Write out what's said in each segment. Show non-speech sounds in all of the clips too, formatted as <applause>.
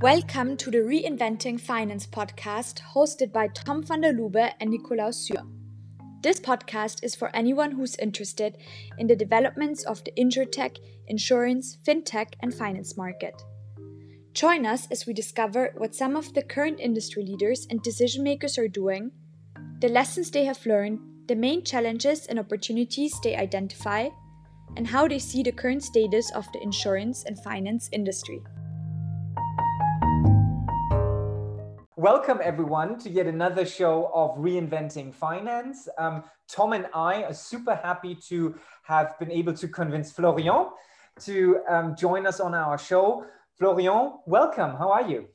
Welcome to the Reinventing Finance podcast hosted by Tom van der Lubbe and Nikolaus Suhr. This podcast is for anyone who's interested in the developments of the insurtech, insurance, fintech, and finance market. Join us as we discover what some of the current industry leaders and decision makers are doing, the lessons they have learned, the main challenges and opportunities they identify, and how they see the current status of the insurance and finance industry. Welcome, everyone, to yet another show of Reinventing Finance. Um, Tom and I are super happy to have been able to convince Florian to um, join us on our show. Florian, welcome. How are you?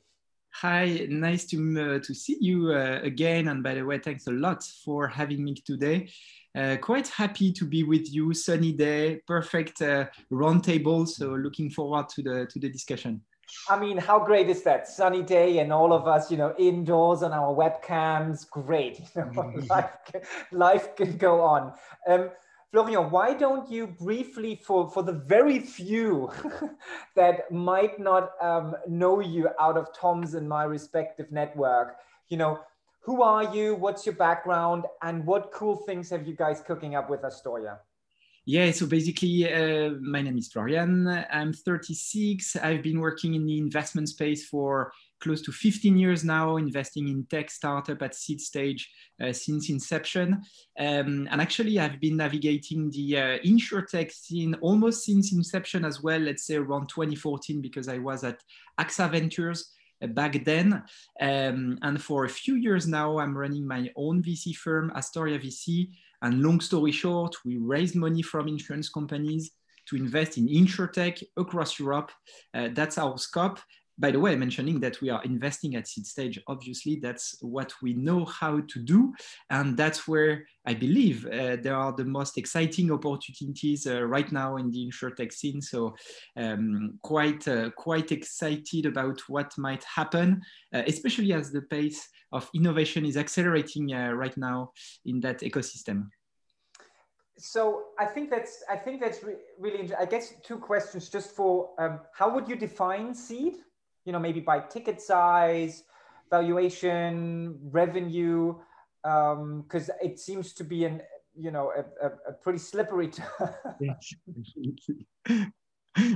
Hi, nice to, uh, to see you uh, again. And by the way, thanks a lot for having me today. Uh, quite happy to be with you. Sunny day, perfect uh, roundtable. So looking forward to the to the discussion. I mean, how great is that? Sunny day and all of us, you know, indoors on our webcams. Great. You <laughs> know, life, can, life can go on. Um, Florian, why don't you briefly, for, for the very few <laughs> that might not um, know you out of Tom's and my respective network, you know, who are you? What's your background? And what cool things have you guys cooking up with Astorya? Yeah, so basically, uh, my name is Florian. I'm 36. I've been working in the investment space for close to 15 years now, investing in tech startup at seed stage uh, since inception. Um, and actually, I've been navigating the uh, insurtech scene almost since inception as well, let's say around 2014, because I was at AXA Ventures uh, back then. Um, and for a few years now, I'm running my own VC firm, Astorya VC. And long story short, we raised money from insurance companies to invest in insurtech across Europe. Uh, that's our scope. By the way, mentioning that we are investing at seed stage, obviously that's what we know how to do. And that's where I believe uh, there are the most exciting opportunities uh, right now in the insurtech scene. So um, quite, uh, quite excited about what might happen, uh, especially as the pace of innovation is accelerating uh, right now in that ecosystem so I think that's I think that's re really. I guess two questions just for um, how would you define seed? You know, maybe by ticket size, valuation, revenue, because um, it seems to be an you know a, a, a pretty slippery. <laughs> <laughs>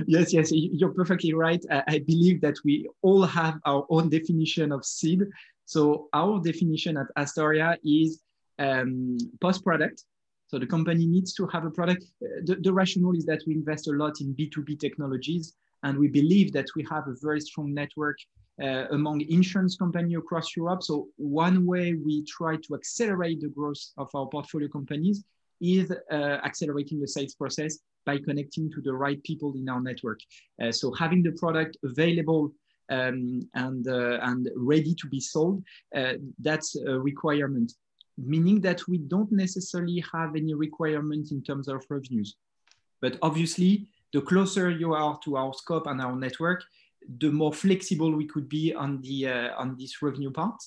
yes, yes, you're perfectly right. I, believe that we all have our own definition of seed. So our definition at Astorya is um, post product so the company needs to have a product. Uh, the, the rationale is that we invest a lot in B2B technologies, and we believe that we have a very strong network uh, among insurance companies across Europe. So one way we try to accelerate the growth of our portfolio companies is uh, accelerating the sales process by connecting to the right people in our network. Uh, so having the product available um, and, uh, and ready to be sold, uh, that's a requirement meaning that we don't necessarily have any requirement in terms of revenues. But obviously, the closer you are to our scope and our network, the more flexible we could be on the uh, on this revenue part.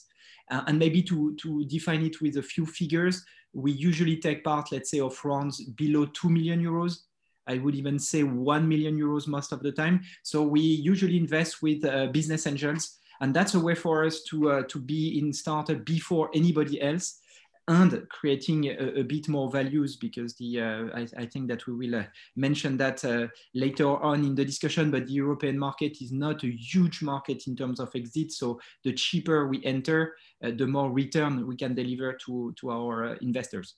Uh, and maybe to, to define it with a few figures, we usually take part, let's say, of rounds below 2 million euros. I would even say 1 million euros most of the time. So we usually invest with uh, business angels. And that's a way for us to, uh, to be in startup before anybody else and creating a, a, bit more values because the uh, I, I, think that we will uh, mention that uh, later on in the discussion but the European market is not a huge market in terms of exit so the cheaper we enter the more return we can deliver to to our investors.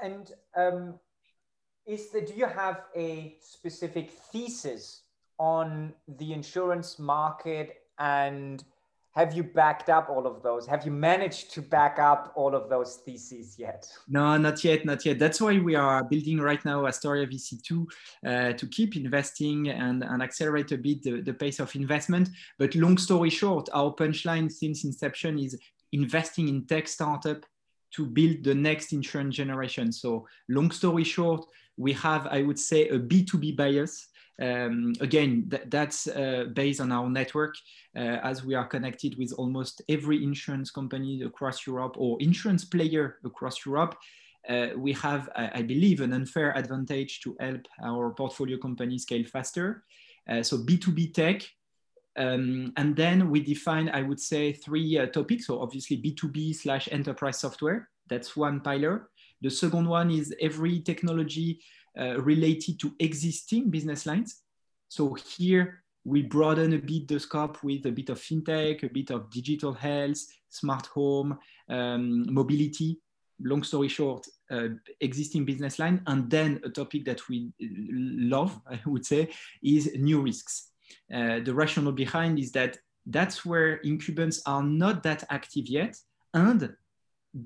And um, is the, do you have a specific thesis on the insurance market and have you backed up all of those? Have you managed to back up all of those theses yet? No, not yet, not yet. That's why we are building right now Astorya VC2 uh, to keep investing and, and accelerate a bit the, the pace of investment. But long story short, our punchline since inception is investing in tech startup to build the next insurance generation. So long story short, we have, I would say, a B2B bias um, again, th that's uh, based on our network uh, as we are connected with almost every insurance company across Europe or insurance player across Europe. Uh, we have, I, I, believe, an unfair advantage to help our portfolio companies scale faster. Uh, so B2B tech, Um, and then we define, I would say, three uh, topics. So obviously B2B slash enterprise software. That's one pillar. The second one is every technology related to existing business lines. So here we broaden a bit the scope with a bit of fintech, a bit of digital health, smart home, um, mobility. Long story short, uh, existing business line. And then a topic that we love, <laughs> I would say, is new risks. Uh, the rationale behind is that that's where incumbents are not that active yet and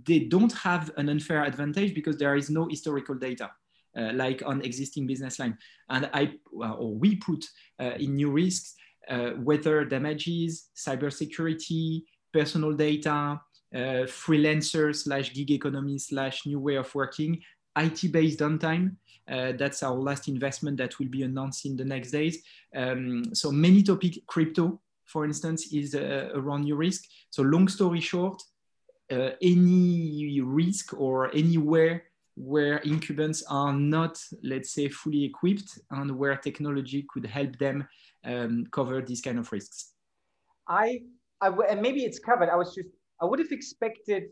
they don't have an unfair advantage because there is no historical data uh, like on existing business line and i or we put uh, in new risks uh, weather damages cybersecurity personal data uh, freelancer slash gig economy slash new way of working IT based downtime. Uh, that's our last investment that will be announced in the next days. Um, so many topic crypto, for instance, is uh, around new risk. So long story short, uh, any risk or anywhere where incumbents are not, let's say, fully equipped and where technology could help them um, cover these kind of risks. I, I, and maybe it's covered. I was just, I would have expected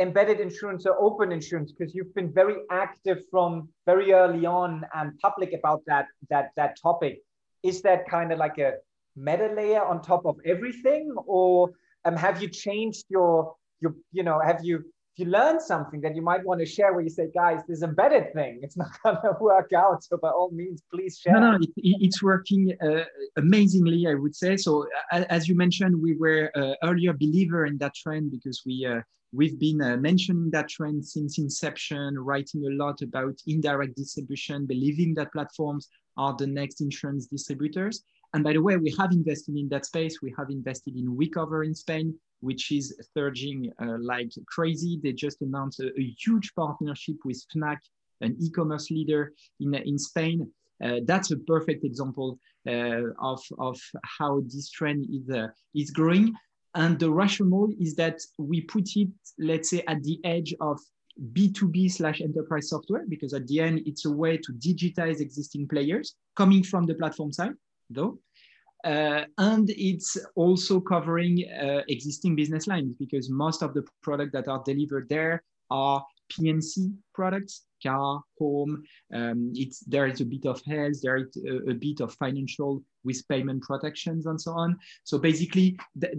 embedded insurance or open insurance because you've been very active from very early on and public about that that that topic is that kind of like a meta layer on top of everything or um, have you changed your your you know have you if you learn something that you might want to share where you say guys this embedded thing it's not <laughs> gonna work out so by all means please share no no it, it's working uh, amazingly i would say so as you mentioned we were uh, earlier believer in that trend because we uh, We've been uh, mentioning that trend since inception, writing a lot about indirect distribution, believing that platforms are the next insurance distributors. And by the way, we have invested in that space. We have invested in WeCover in Spain, which is surging uh, like crazy. They just announced a, a huge partnership with Fnac, an e-commerce leader in, in Spain. Uh, that's a perfect example uh, of, of how this trend is, uh, is growing. And the rationale is that we put it, let's say, at the edge of B2B slash enterprise software, because at the end, it's a way to digitize existing players coming from the platform side, though. Uh, and it's also covering uh, existing business lines because most of the products that are delivered there are P&C products, car, home. Um, it's, there is a bit of health, there is a, a, bit of financial with payment protections and so on. So basically, th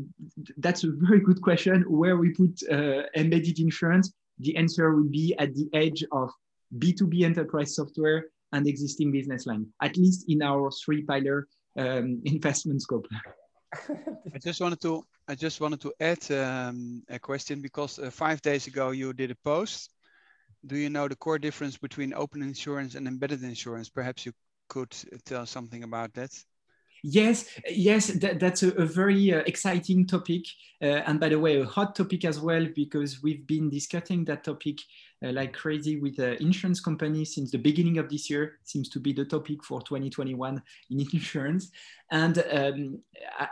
that's a very good question. Where we put uh, embedded insurance, the answer would be at the edge of B2B enterprise software and existing business line, at least in our three pillar um, investment scope. I just wanted to I just wanted to add um, a question because uh, five days ago you did a post do you know the core difference between open insurance and embedded insurance? Perhaps you could tell something about that. Yes, yes, that, that's a, a very uh, exciting topic. Uh, and by the way, a hot topic as well, because we've been discussing that topic uh, like crazy with insurance companies since the beginning of this year. seems to be the topic for 2021 in <laughs> insurance. And um,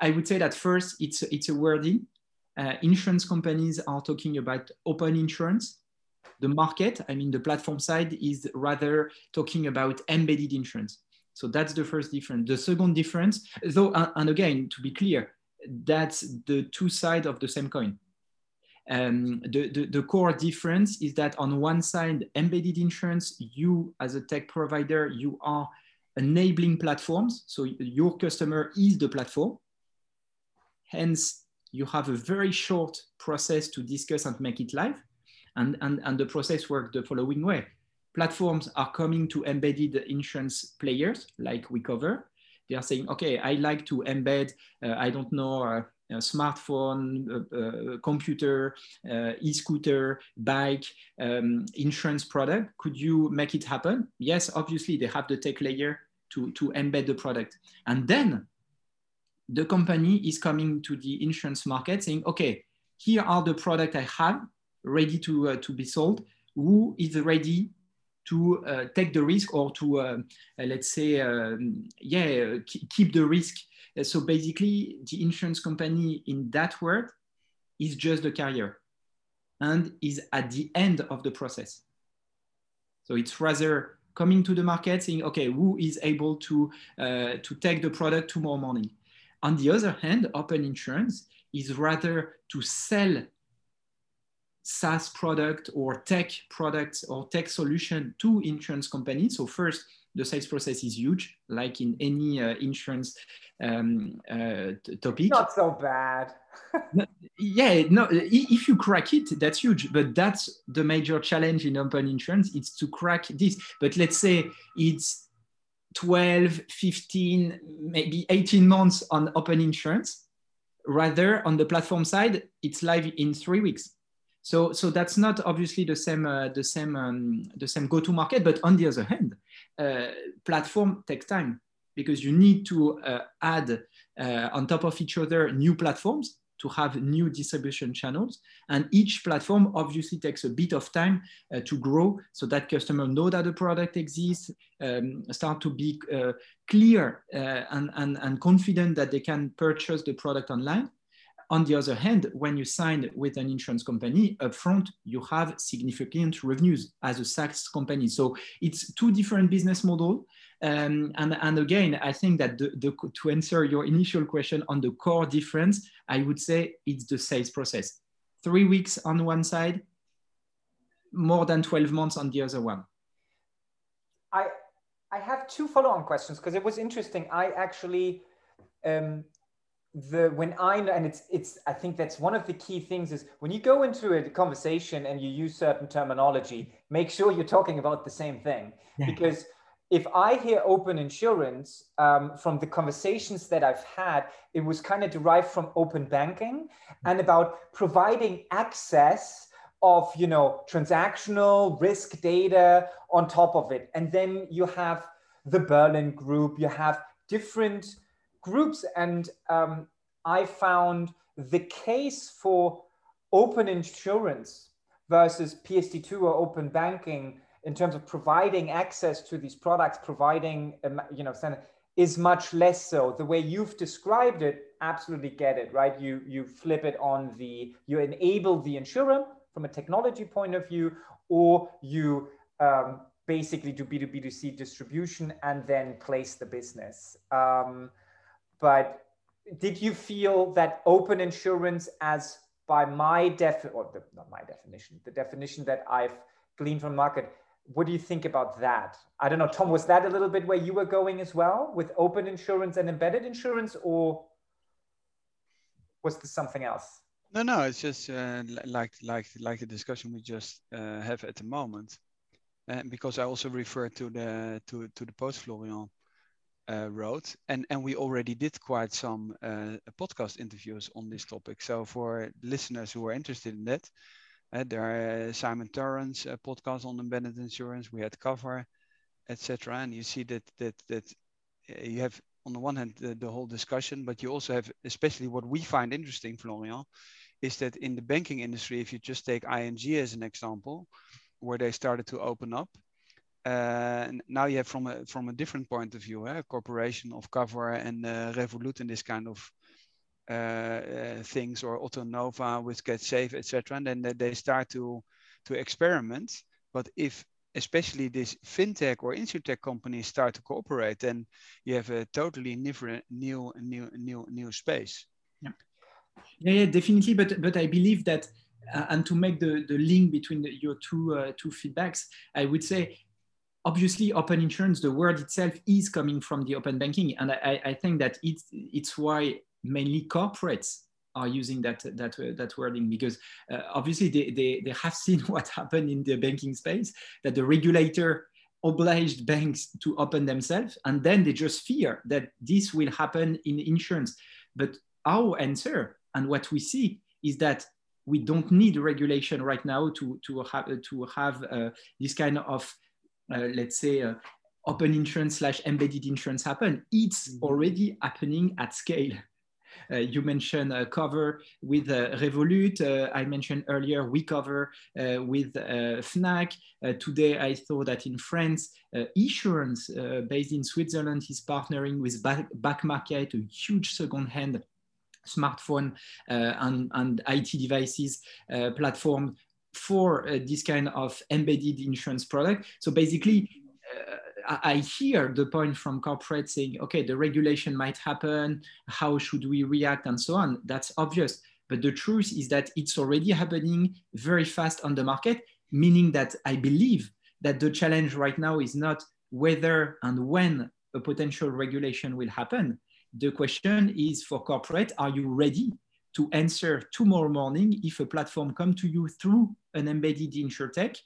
I, would say that first, it's, it's a wording. Uh, insurance companies are talking about open insurance, the market, I mean, the platform side is rather talking about embedded insurance. So that's the first difference. The second difference, though, and again, to be clear, that's the two sides of the same coin. Um, the, the, the, core difference is that on one side, embedded insurance, you as a tech provider, you are enabling platforms. So your customer is the platform. Hence, you have a very short process to discuss and make it live. And, and, and the process works the following way. Platforms are coming to embedded insurance players like WeCover. They are saying, okay, I like to embed, uh, I don't know, uh, a smartphone, uh, computer, uh, e-scooter, bike, um, insurance product. Could you make it happen? Yes, obviously they have the tech layer to, to embed the product. And then the company is coming to the insurance market saying, okay, here are the product I have ready to, uh, to be sold, who is ready to uh, take the risk or to, uh, let's say, um, yeah, keep the risk. So basically, the insurance company in that word is just the carrier and is at the end of the process. So it's rather coming to the market saying, okay, who is able to, uh, to take the product tomorrow morning? On the other hand, open insurance is rather to sell SaaS product or tech products or tech solution to insurance companies. So first, the sales process is huge, like in any uh, insurance um, uh, topic. Not so bad. <laughs> yeah, no, if you crack it, that's huge. But that's the major challenge in open insurance. It's to crack this. But let's say it's 12, 15, maybe 18 months on open insurance. Rather, on the platform side, it's live in three weeks. So, so that's not obviously the same, uh, the same, um, the same go-to market. But on the other hand, uh, platform takes time because you need to uh, add uh, on top of each other new platforms to have new distribution channels. And each platform obviously takes a bit of time uh, to grow so that customer know that the product exists, um, start to be uh, clear and, and, and confident that they can purchase the product online. On the other hand, when you sign with an insurance company upfront, you have significant revenues as a SaaS company. So it's two different business models. Um, and, and again, I think that the, the, to answer your initial question on the core difference, I would say it's the sales process. Three weeks on one side, more than 12 months on the other one. I, I have two follow-on questions because it was interesting. I actually um, the when I and it's it's I think that's one of the key things is when you go into a conversation and you use certain terminology, make sure you're talking about the same thing. Yeah. because if I hear open insurance um, from the conversations that I've had, it was kind of derived from open banking and about providing access of you know transactional risk data on top of it, and then you have the Berlin Group, you have different groups. And um, I found the case for open insurance versus PSD2 or open banking in terms of providing access to these products, providing, um, you know, is much less so. The way you've described it, absolutely get it, right? You, you flip it on the, you enable the insurer from a technology point of view, or you um, basically do B2B2C distribution and then place the business. Um, but did you feel that open insurance as by my def or the, not my definition, the definition that I've gleaned from market, what do you think about that? I don't know, Tom, was that a little bit where you were going as well with open insurance and embedded insurance or was this something else? No, no, it's just uh, like like like the discussion we just uh, have at the moment, and because I also refer to the to to the post Florian uh, wrote, and and we already did quite some uh, podcast interviews on this topic. So for listeners who are interested in that, uh, there are Simon Torrance podcast on embedded insurance. We had Qover, etc. And you see that that that you have on the one hand the, the, whole discussion, but you also have especially what we find interesting, Florian, is that in the banking industry, if you just take ING as an example, where they started to open up uh, now you have from a from a different point of view, eh? corporation of Qover and uh, Revolut and this kind of uh, uh things, or Autonova with Getsafe, etc. And then they start to to experiment. But if especially this fintech or insurtech companies start to cooperate, then you have a totally different new new new new space. Yeah, yeah, yeah definitely. But but I believe that. Uh, and to make the, the link between the, your two uh, two feedbacks, I would say obviously open insurance the word itself is coming from the open banking. And i, I think that it's, it's why mainly corporates are using that that uh, that wording because uh, obviously they, they, they have <laughs> seen what happened in the banking space that the regulator obliged banks to open themselves and then they just fear that this will happen in insurance. But our answer and what we see is that we don't need regulation right now to to have to have uh, this kind of let's say, uh, open insurance slash embedded insurance happen. It's mm-hmm. already happening at scale. Uh, you mentioned uh, Qover with uh, Revolut. Uh, I mentioned earlier WeCover with Fnac. today, I saw that in France, i-surance, based in Switzerland, is partnering with Back, Back Market, a huge second-hand smartphone and, and, IT devices platform for uh, this kind of embedded insurance product. So basically, uh, I hear the point from corporate saying, okay, the regulation might happen. How should we react and so on? That's obvious. But the truth is that it's already happening very fast on the market, meaning that I believe that the challenge right now is not whether and when a potential regulation will happen. The question is for corporate, are you ready to answer tomorrow morning if a platform come to you through an embedded insurtech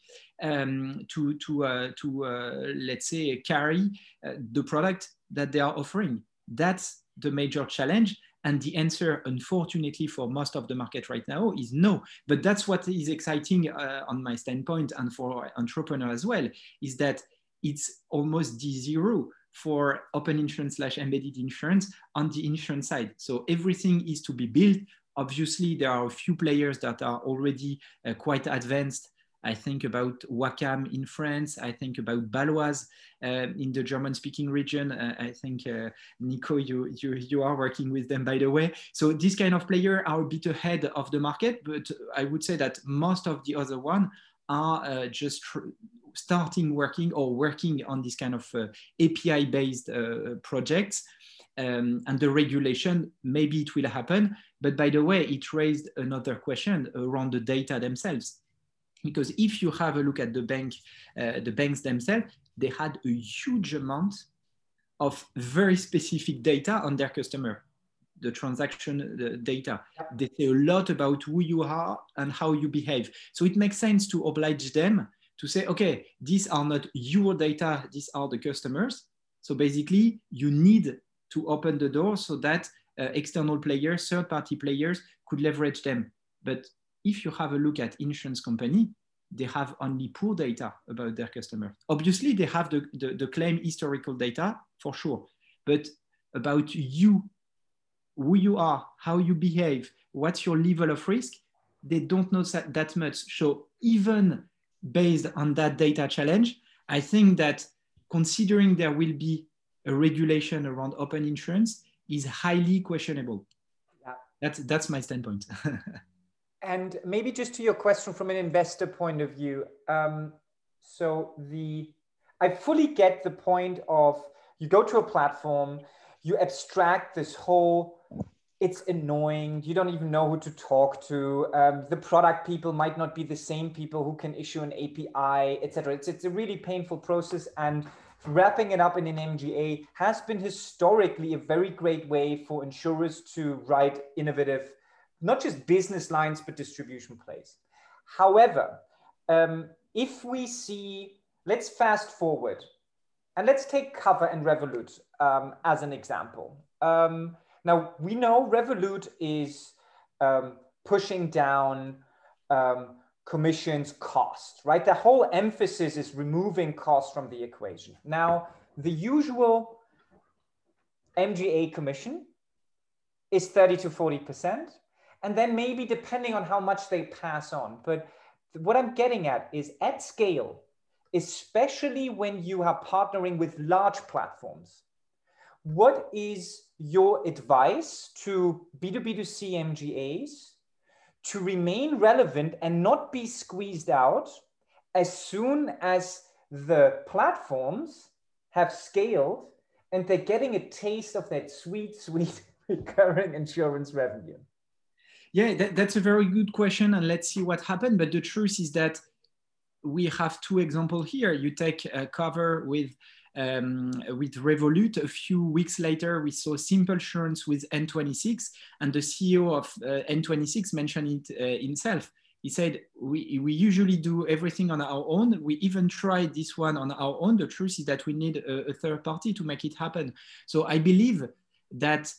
um, to, to, uh, to uh, let's say, carry uh, the product that they are offering? That's the major challenge. And the answer, unfortunately, for most of the market right now is no. But that's what is exciting uh, on my standpoint and for entrepreneurs as well, is that it's almost D0 for open insurance slash embedded insurance on the insurance side. So everything is to be built. Obviously, there are a few players that are already uh, quite advanced I think about Wakam in France. I think about Baloise uh, in the German-speaking region. Uh, I think uh, Nico, you, you you are working with them, by the way. So these kind of players are a bit ahead of the market, but I would say that most of the other one are uh, just starting working or working on this kind of uh, API-based uh, projects. Um, and the regulation, maybe it will happen. But by the way, it raised another question around the data themselves because if you have a look at the bank, uh, the banks themselves, they had a huge amount of very specific data on their customer, the transaction the data. They say a lot about who you are and how you behave. So it makes sense to oblige them to say, okay, these are not your data, these are the customers. So basically, you need to open the door so that uh, external players, third-party players could leverage them. But if you have a look at insurance company, they have only poor data about their customer. Obviously, they have the, the, the claim historical data for sure, but about you, who you are, how you behave, what's your level of risk, they don't know that, much. So even based on that data challenge, I think that considering there will be a regulation around open insurance is highly questionable. Yeah. That's, that's my standpoint. <laughs> And maybe just to your question from an investor point of view. Um, so the I fully get the point of you go to a platform, you abstract this whole it's annoying. You don't even know who to talk to. Um, the product people might not be the same people who can issue an API, etc. It's, it's a really painful process. And wrapping it up in an MGA has been historically a very great way for insurers to write innovative not just business lines, but distribution plays. However, um, if we see, let's fast forward and let's take Qover and Revolut um, as an example. Um, now, we know Revolut is um, pushing down um, commissions cost, right? The whole emphasis is removing cost from the equation. Now, the usual MGA commission is 30 to 40% and then maybe depending on how much they pass on. But what I'm getting at is at scale, especially when you are partnering with large platforms, what is your advice to B2B2C MGAs to remain relevant and not be squeezed out as soon as the platforms have scaled and they're getting a taste of that sweet, <laughs> sweet recurring insurance revenue? Yeah, that, that's a very good question, and let's see what happened. But the truth is that we have two examples here. You take a Qover with um, with Revolut. A few weeks later, we saw Simplesurance with N26, and the CEO of uh, N26 mentioned it uh, himself. He said, we, we usually do everything on our own. We even tried this one on our own. The truth is that we need a, a third party to make it happen. So I believe that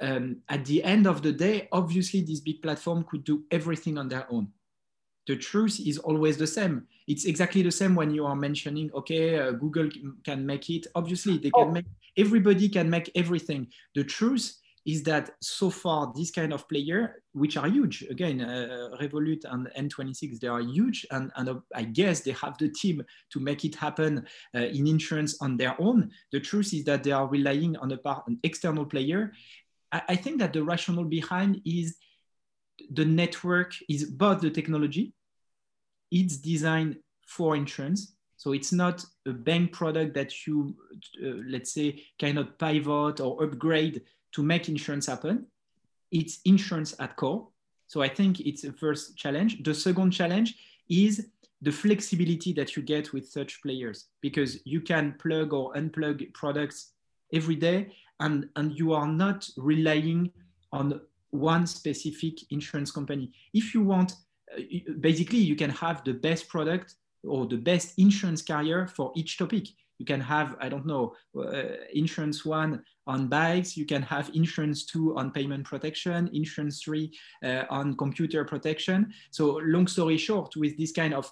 um, at the end of the day, obviously this big platform could do everything on their own. The truth is always the same. It's exactly the same when you are mentioning, okay, uh, Google can make it. Obviously, they can oh. make, everybody can make everything. The truth is that so far, this kind of player, which are huge, again, uh, Revolut and N26, they are huge. And, and uh, I guess they have the team to make it happen uh, in insurance on their own. The truth is that they are relying on a part, an external player. I think that the rationale behind is the network is both the technology, it's designed for insurance, So it's not a bank product that you, uh, let's say, cannot pivot or upgrade to make insurance happen. It's insurance at core. So I think it's the first challenge. The second challenge is the flexibility that you get with such players because you can plug or unplug products every day and, and you are not relying on one specific insurance company. If you want, basically, you can have the best product or the best insurance carrier for each topic. You can have, I don't know, uh, insurance one on bikes, you can have insurance two on payment protection, insurance three uh, on computer protection. So long story short, with this kind of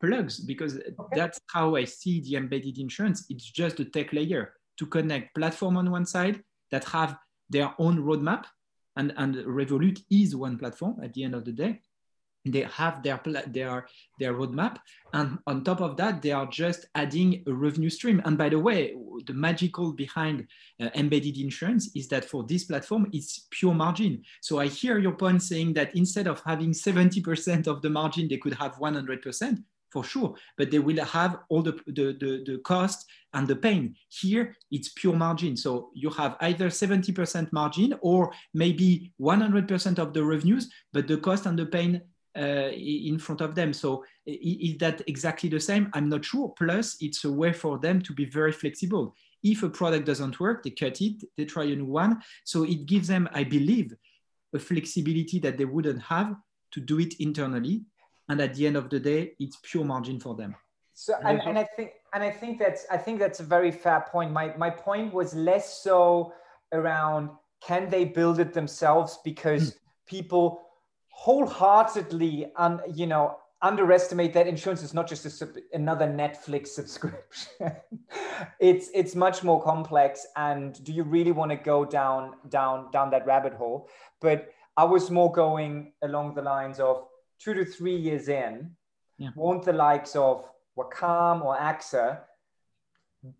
plugs, because okay. that's how I see the embedded insurance, it's just a tech layer to connect platform on one side that have their own roadmap and, and Revolut is one platform at the end of the day they have their their their roadmap and on top of that they are just adding a revenue stream. And by the way the magical behind uh, embedded insurance is that for this platform it's pure margin. So i hear your point saying that instead of having 70% of the margin they could have 100% for sure but they will have all the, the, the, the cost and the pain. Here it's pure margin. So you have either 70% margin or maybe 100% of the revenues but the cost and the pain in front of them. So is that exactly the same? I'm not sure. Plus, it's a way for them to be very flexible. If a product doesn't work, they cut it, they try a new one. So it gives them, I believe, a flexibility that they wouldn't have to do it internally. And at the end of the day, it's pure margin for them. So and, and I think and I think that's I think that's a very fair point. My my point was less so around can they build it themselves because mm. people wholeheartedly un, you know underestimate that insurance is not just a, another netflix subscription <laughs> it's it's much more complex and do you really want to go down down down that rabbit hole but i was more going along the lines of two to three years in yeah. won't the likes of Wakam or AXA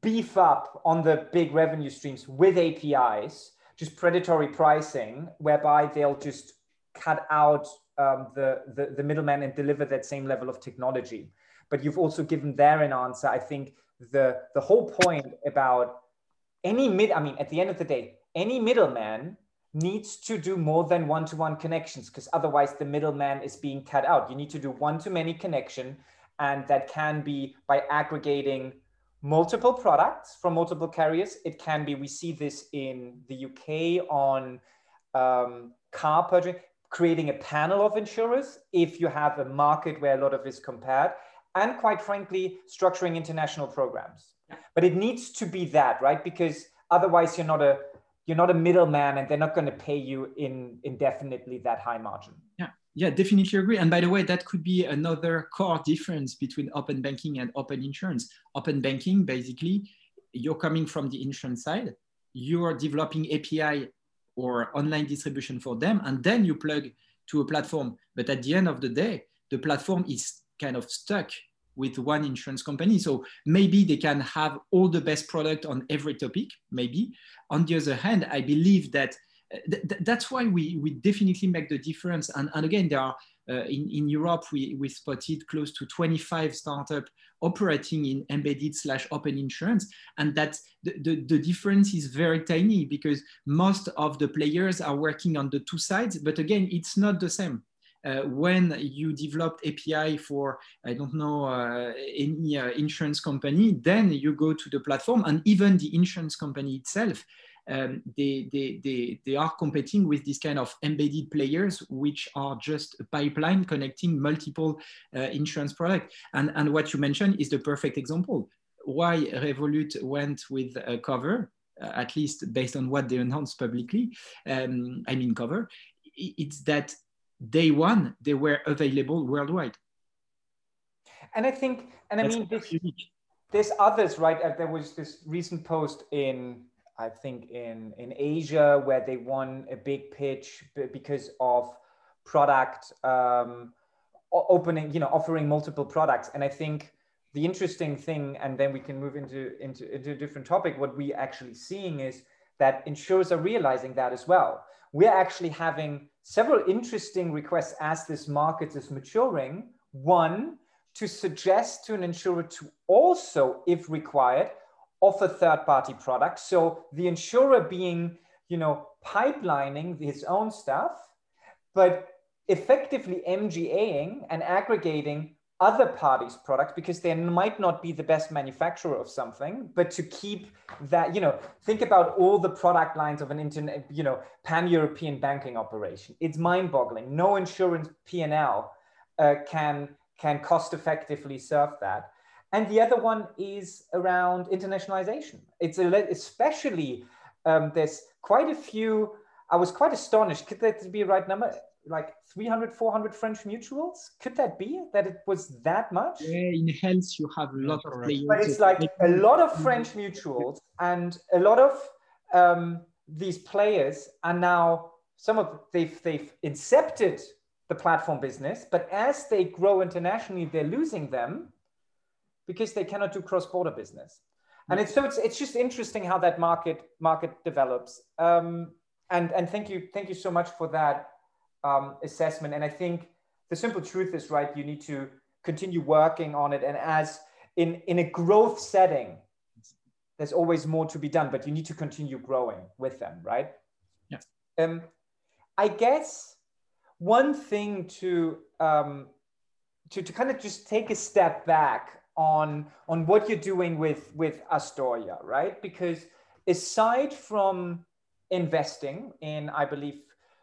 beef up on the big revenue streams with APIs, just predatory pricing, whereby they'll just cut out um, the, the, the middleman and deliver that same level of technology. But you've also given there an answer. I think the, the whole point about any mid, I mean, at the end of the day, any middleman needs to do more than one-to-one connections because otherwise the middleman is being cut out. You need to do one-to-many connection and that can be by aggregating multiple products from multiple carriers. It can be, we see this in the UK on um, car purchasing creating a panel of insurers if you have a market where a lot of is compared, and quite frankly, structuring international programs. But it needs to be that, right? Because otherwise you're not a you're not a middleman and they're not going to pay you in indefinitely that high margin. Yeah. Yeah, definitely agree. And by the way, that could be another core difference between open banking and open insurance. Open banking, basically, you're coming from the insurance side, you're developing API or online distribution for them, and then you plug to a platform. But at the end of the day, the platform is kind of stuck with one insurance company. So maybe they can have all the best product on every topic, maybe. On the other hand, I believe that th that's why we, we definitely make the difference. And, and again, there are uh, in, in Europe, we, we spotted close to 25 startups operating in embedded slash open insurance. And that the, the, the, difference is very tiny because most of the players are working on the two sides. But again, it's not the same. Uh, when you develop API for, I don't know, uh, any uh, insurance company, then you go to the platform and even the insurance company itself um, they, they, they, they are competing with this kind of embedded players, which are just a pipeline connecting multiple uh, insurance products. And, and what you mentioned is the perfect example. Why Revolut went with a Qover, uh, at least based on what they announced publicly, um, I mean Qover, it's that day one, they were available worldwide. And I think, and I That's mean, this, there's others, right? Uh, there was this recent post in I think in in Asia where they won a big pitch because of product um, opening, you know, offering multiple products. And I think the interesting thing, and then we can move into into, into a different topic. What we actually seeing is that insurers are realizing that as well. We're actually having several interesting requests as this market is maturing. One to suggest to an insurer to also, if required, offer third-party products. So the insurer being, you know, pipelining his own stuff, but effectively MGAing and aggregating other parties' products because they might not be the best manufacturer of something, but to keep that, you know, think about all the product lines of an internet, you know, pan-European banking operation. It's mind-boggling. No insurance P&L uh, can can cost effectively serve that. And the other one is around internationalization. It's especially um, there's quite a few. I was quite astonished. Could that be a right number? like 300 400 french mutuals could that be that it was that much yeah in health you have a lot of players but it's like a lot of french mutuals and a lot of um, these players are now some of they've they've incepted the platform business but as they grow internationally they're losing them because they cannot do cross-border business and it's so it's, it's just interesting how that market market develops um, and and thank you thank you so much for that um, assessment. And I think the simple truth is, right, you need to continue working on it. And as in, in a growth setting, there's always more to be done, but you need to continue growing with them, right? Yeah. Um, I guess one thing to, um, to, to kind of just take a step back on, on what you're doing with, with Astorya, right? Because aside from investing in, I believe,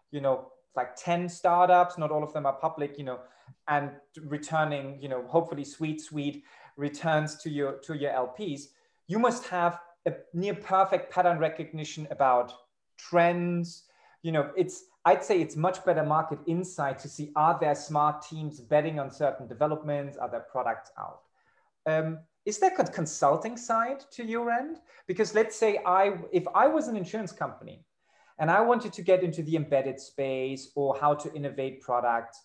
you know, like 10 startups, not all of them are public, you know, and returning, you know, hopefully sweet, sweet returns to your to your LPs, you must have a near perfect pattern recognition about trends. You know, it's I'd say it's much better market insight to see are there smart teams betting on certain developments, are there products out. Um, is there a consulting side to your end? Because let's say I, if I was an insurance company and I wanted to get into the embedded space or how to innovate products,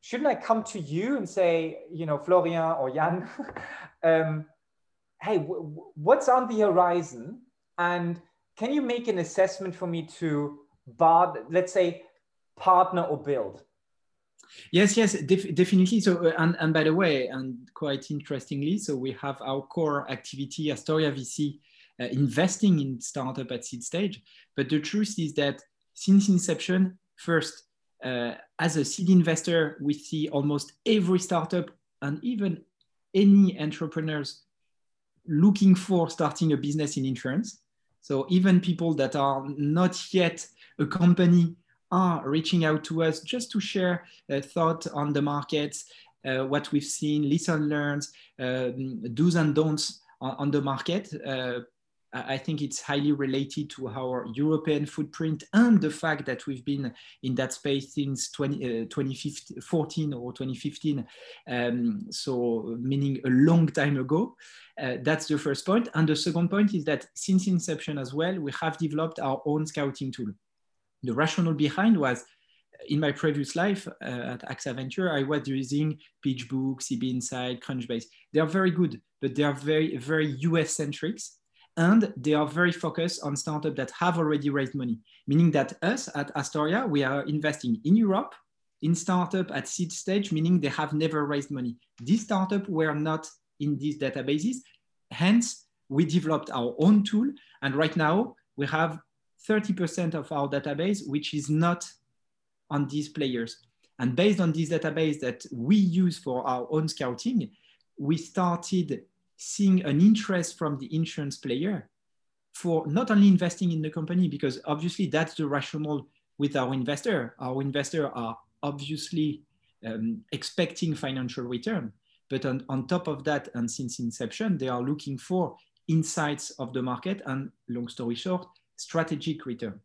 shouldn't I come to you and say, you know, Florian or Jan, <laughs> um, hey, what's on the horizon? And can you make an assessment for me to, bar, let's say, partner or build? Yes, yes, def definitely. So, uh, and, and by the way, and quite interestingly, so we have our core activity, Astorya VC, uh, investing in startup at seed stage. But the truth is that since inception, first, uh, as a seed investor, we see almost every startup and even any entrepreneurs looking for starting a business in insurance. So even people that are not yet a company are reaching out to us just to share a thought on the markets, uh, what we've seen, listen learns, um, do's and don'ts on, on the market, uh, I think it's highly related to our European footprint and the fact that we've been in that space since 20, uh, 2014 or 2015. Um, so meaning a long time ago. Uh, that's the first point. And the second point is that since inception as well, we have developed our own scouting tool. The rationale behind was in my previous life uh, at AXA Venture, I was using PitchBook, CB Insight, Crunchbase. They are very good, but they are very, very US centric and they are very focused on startups that have already raised money, meaning that us at Astorya, we are investing in Europe, in startup at seed stage, meaning they have never raised money. These startups were not in these databases. Hence, we developed our own tool. And right now, we have 30% of our database, which is not on these players. And based on this database that we use for our own scouting, we started seeing an interest from the insurance player for not only investing in the company, because obviously that's the rationale with our investor. Our investor are obviously um, expecting financial return. But on, on top of that, and since inception, they are looking for insights of the market and, long story short, strategic return.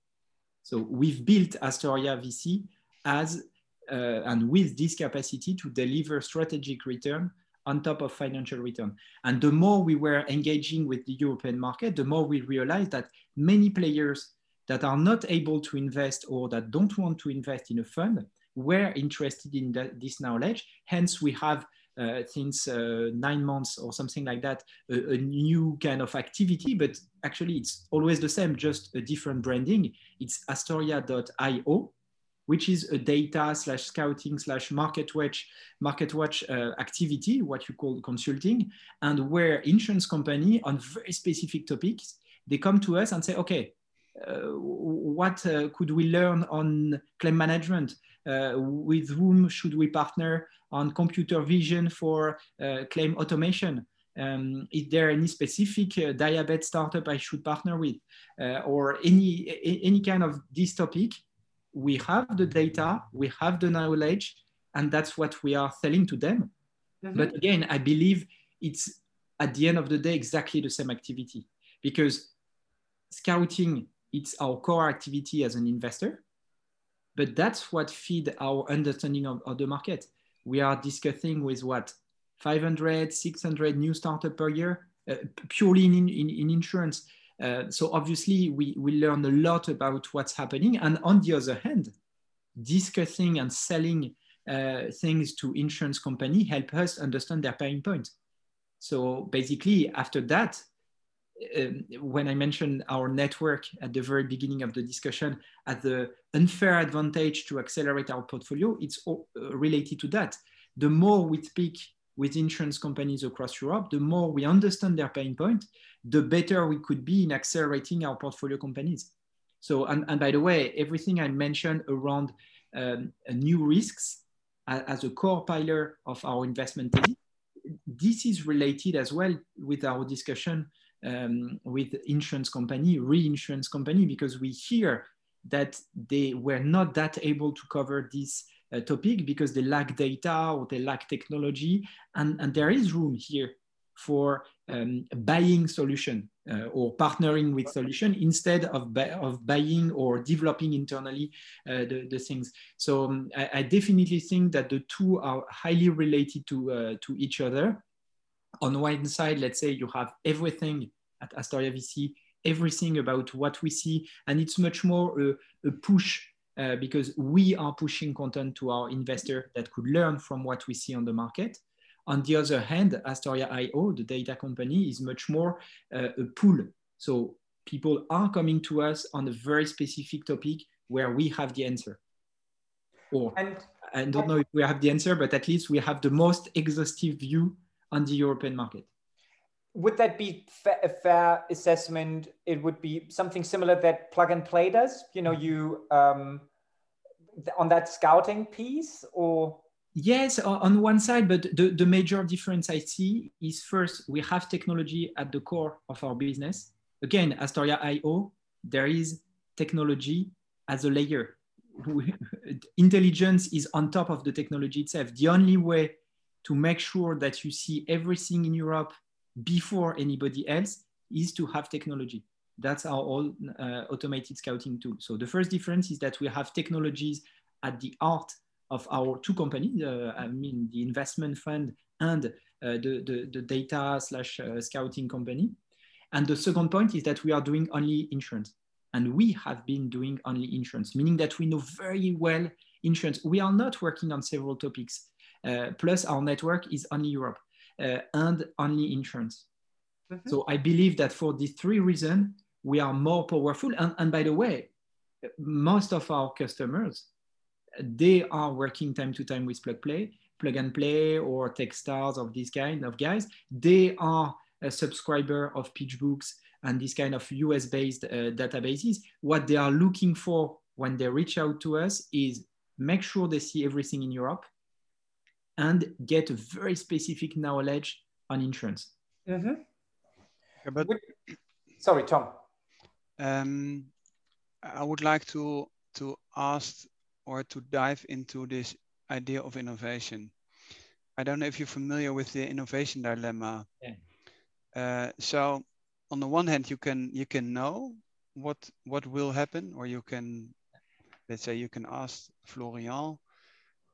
So we've built Astorya VC as uh, and with this capacity to deliver strategic return on top of financial return. And the more we were engaging with the European market, the more we realized that many players that are not able to invest or that don't want to invest in a fund were interested in this knowledge. Hence, we have since uh, nine months or something like that, a, a, new kind of activity, but actually it's always the same, just a different branding. It's astorya.io. which is a data slash scouting slash market watch market watch uh, activity, what you call consulting, and where insurance company on very specific topics they come to us and say, okay, uh, what uh, could we learn on claim management? Uh, with whom should we partner on computer vision for uh, claim automation? Um, is there any specific uh, diabetes startup I should partner with, uh, or any any kind of this topic? We have the data, we have the knowledge, and that's what we are selling to them. Mm-hmm. But again, I believe it's at the end of the day exactly the same activity because scouting it's our core activity as an investor, but that's what feed our understanding of, of the market. We are discussing with what 500, 600 new startup per year, uh, purely in, in, in insurance. Uh, so obviously we, we learn a lot about what's happening. And on the other hand, discussing and selling uh, things to insurance company help us understand their pain point. So basically after that, um, when I mentioned our network at the very beginning of the discussion as the unfair advantage to accelerate our portfolio, it's all, uh, related to that. The more we speak with insurance companies across Europe, the more we understand their pain point, the better we could be in accelerating our portfolio companies. So, and, and by the way, everything I mentioned around um, new risks as a core pillar of our investment this is related as well with our discussion um, with insurance company, reinsurance company, because we hear that they were not that able to cover this uh, topic because they lack data or they lack technology. And, and there is room here for um, buying solution uh, or partnering with solution instead of, of buying or developing internally uh, the, the things. So um, I, I, definitely think that the two are highly related to, uh, to each other. On one side, let's say you have everything at Astorya VC, everything about what we see, and it's much more a, a push uh, because we are pushing content to our investor that could learn from what we see on the market. On the other hand, Astorya IO, the data company, is much more uh, a pull. So people are coming to us on a very specific topic where we have the answer. Or and, I don't know if we have the answer, but at least we have the most exhaustive view on the European market. Would that be a fair assessment? It would be something similar that Plug and Play does. You know, you um, on that scouting piece, or Yes, on one side, but the, the major difference I see is first, we have technology at the core of our business. Again, Astorya IO, there is technology as a layer. <laughs> Intelligence is on top of the technology itself. The only way to make sure that you see everything in Europe before anybody else is to have technology. That's our all uh, automated scouting tool. So the first difference is that we have technologies at the heart of our two companies, uh, I mean the investment fund and uh, the, the, the, data slash uh, scouting company. And the second point is that we are doing only insurance. And we have been doing only insurance, meaning that we know very well insurance. We are not working on several topics. Uh, plus our network is only Europe uh, and only insurance. Mm-hmm. So I believe that for these three reasons, we are more powerful. And, and by the way, most of our customers, they are working time to time with plug play, plug and play or Techstars of this kind of guys. They are a subscriber of PitchBooks and this kind of US based uh, databases. What they are looking for when they reach out to us is make sure they see everything in Europe and get a very specific knowledge on insurance. Mm-hmm. Yeah, but sorry, Tom. Um, I would like to to ask or to dive into this idea of innovation. I don't know if you're familiar with the innovation dilemma. Yeah. Uh, so, on the one hand, you can you can know what what will happen, or you can, let's say, you can ask Florian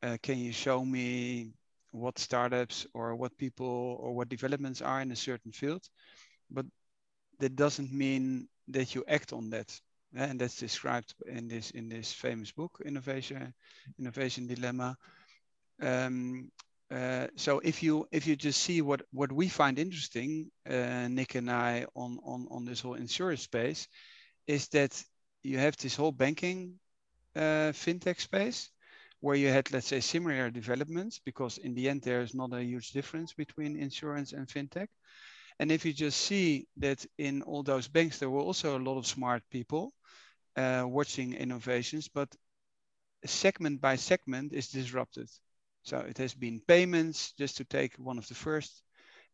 uh, can you show me what startups or what people or what developments are in a certain field? But that doesn't mean that you act on that eh, and that's described in this in this famous book innovation innovation dilemma. Um, uh, so if you if you just see what what we find interesting uh, nick and i on on on this whole insurance space is that you have this whole banking uh, fintech space where you had, let's say, similar developments, because in the end, there's not a huge difference between insurance and fintech. And if you just see that in all those banks, there were also a lot of smart people uh, watching innovations, but segment by segment is disrupted. So it has been payments, just to take one of the first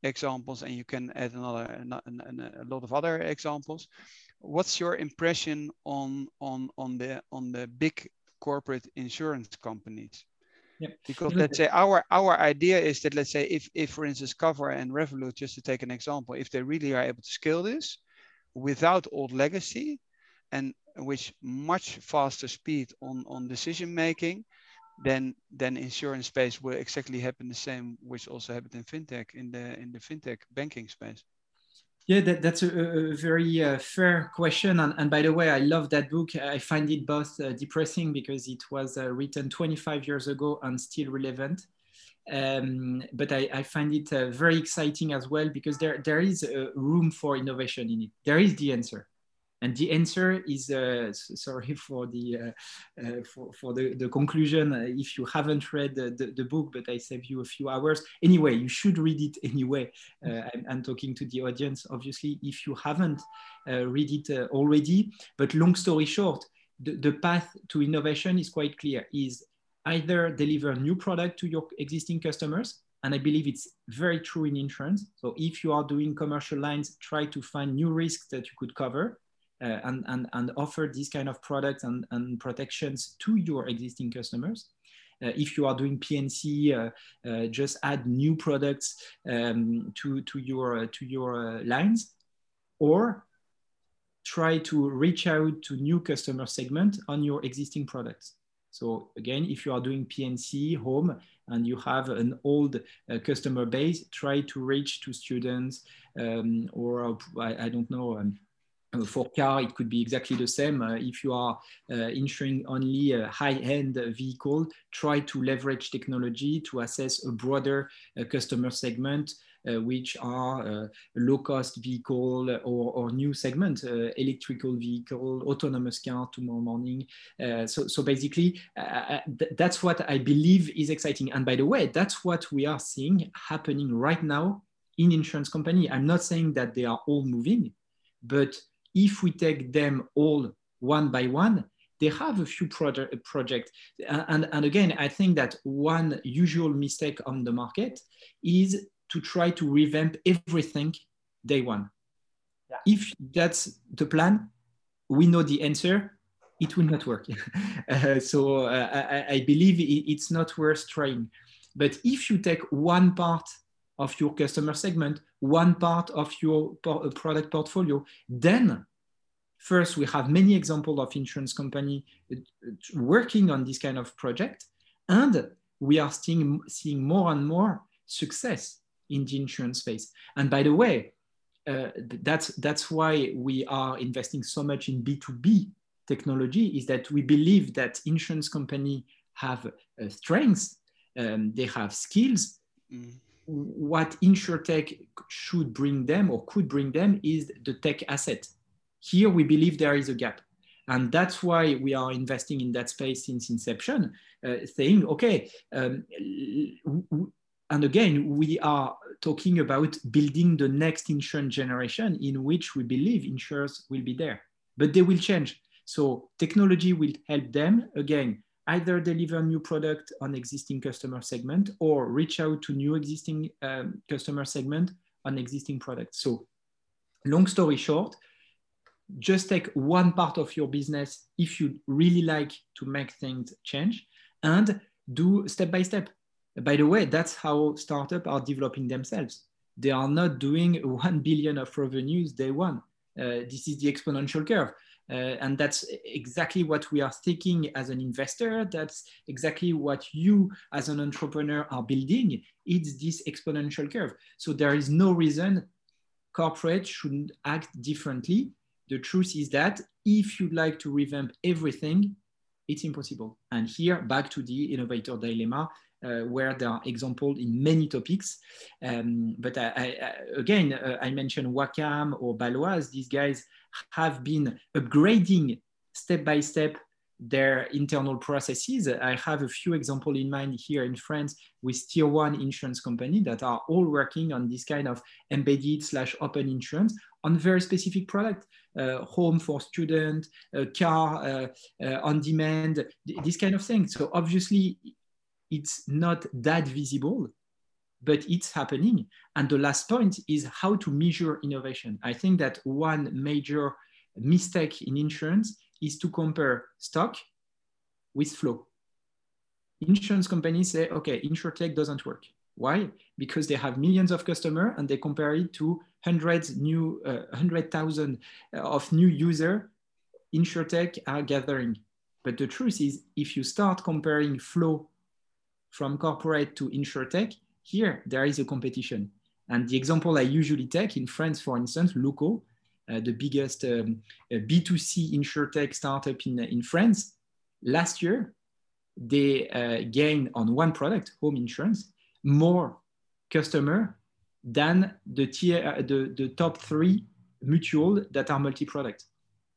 examples, and you can add another and a lot of other examples. What's your impression on on on the on the big corporate insurance companies. Yep. Because let's say our our idea is that let's say if if for instance Qover and Revolut, just to take an example, if they really are able to scale this without old legacy and with much faster speed on on decision making, then then insurance space will exactly happen the same, which also happened in fintech in the in the fintech banking space. Yeah, that, that's a, a very uh, fair question. And, and, by the way, I love that book. I find it both uh, depressing because it was uh, written 25 years ago and still relevant. Um, but I, I, find it uh, very exciting as well because there, there is room for innovation in it. There is the answer. And the answer is, uh, sorry for the uh, uh, for, for the, the conclusion. Uh, if you haven't read the, the, the, book, but I save you a few hours. Anyway, you should read it anyway. Uh, I'm, I'm, talking to the audience, obviously, if you haven't uh, read it already. But long story short, the, the path to innovation is quite clear, is either deliver new product to your existing customers, and I believe it's very true in insurance. So if you are doing commercial lines, try to find new risks that you could cover uh, and, and, and offer these kind of products and, and protections to your existing customers. Uh, if you are doing P&C, uh, uh, just add new products um, to, to your, to your uh, lines or try to reach out to new customer segment on your existing products. So again, if you are doing P&C home and you have an old uh, customer base, try to reach to students um, or I, I, don't know, um, uh, for car, it could be exactly the same. Uh, if you are uh, insuring only a high-end vehicle, try to leverage technology to assess a broader uh, customer segment, uh, which are uh, low-cost vehicle or, or, new segment, electrical vehicle, autonomous car tomorrow morning. so, so basically, th that's what I believe is exciting. And by the way, that's what we are seeing happening right now in insurance company. I'm not saying that they are all moving, but if we take them all one by one, they have a few project, projects. And, and again, I think that one usual mistake on the market is to try to revamp everything day one. Yeah. If that's the plan, we know the answer, it will not work. <laughs> uh, so uh, I, I, believe it's not worth trying. But if you take one part of your customer segment, one part of your uh, product portfolio, then first we have many examples of insurance company uh, working on this kind of project, and we are seeing, seeing more and more success in the insurance space. And by the way, uh, that's that's why we are investing so much in B2B technology is that we believe that insurance company have uh, strengths, um, they have skills, mm what insurtech should bring them or could bring them is the tech asset. Here we believe there is a gap. And that's why we are investing in that space since inception, uh, saying, okay, um, and again, we are talking about building the next insurance generation in which we believe insurers will be there, but they will change. So technology will help them. Again, either deliver new product on existing customer segment or reach out to new existing um, customer segment on existing product. So long story short, just take one part of your business if you really like to make things change and do step by step. By the way, that's how startups are developing themselves. They are not doing <laughs> 1 billion of revenues day one. Uh, this is the exponential curve. Uh, and that's exactly what we are thinking as an investor. That's exactly what you as an entrepreneur are building. It's this exponential curve. So there is no reason corporate should act differently. The truth is that if you'd like to revamp everything, it's impossible. And here, back to the innovator dilemma, uh, where there are examples in many topics. Um, but I, I, again, uh, I mentioned Wakam or Baloise. These guys have been upgrading step by step their internal processes. I have a few examples in mind here in France with tier one insurance company that are all working on this kind of embedded slash open insurance on very specific product, uh, home for student, uh, car uh, uh on demand, this kind of thing. So obviously it's not that visible, but it's happening. And the last point is how to measure innovation. I think that one major mistake in insurance is to compare stock with flow. Insurance companies say, okay, InsurTech doesn't work. Why? Because they have millions of customers and they compare it to hundreds new, uh, 100,000 of new user InsurTech are gathering. But the truth is, if you start comparing flow from corporate to InsurTech, here there is a competition. And the example I usually take in France, for instance, Luko, uh, the biggest um, B2C insurtech startup in, in France, last year, they uh, gained on one product, home insurance, more customer than the, tier, uh, the, the top three mutual that are multi-product.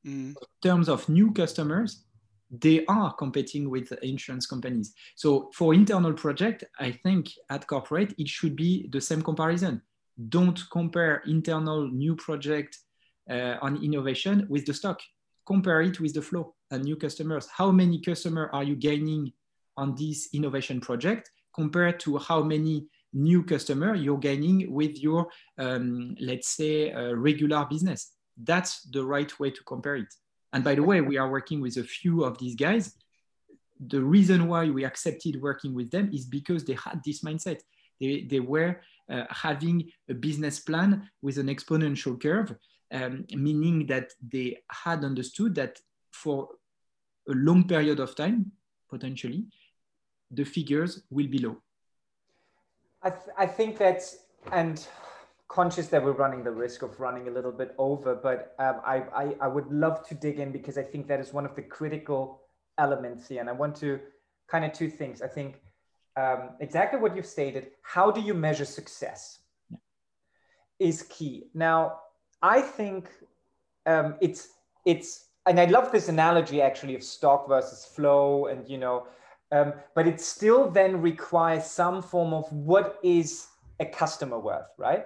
Mm. In terms of new customers, they are competing with insurance companies. So for internal project, I think at corporate, it should be the same comparison. Don't compare internal new project uh, on innovation with the stock. Compare it with the flow and new customers. How many customers are you gaining on this innovation project compared to how many new customer you're gaining with your, um, let's say, uh, regular business. That's the right way to compare it. And by the way, we are working with a few of these guys. The reason why we accepted working with them is because they had this mindset. They, they were uh, having a business plan with an exponential curve um, meaning that they had understood that for a long period of time, potentially, the figures will be low. I, th I think that's, and conscious that we're running the risk of running a little bit over, but um, I, I, I would love to dig in because I think that is one of the critical elements here. And I want to kind of two things. I think um, exactly what you've stated, how do you measure success yeah. is key. Now, I think um, it's it's and I love this analogy actually of stock versus flow, and you know, um, but it still then requires some form of what is a customer worth, right?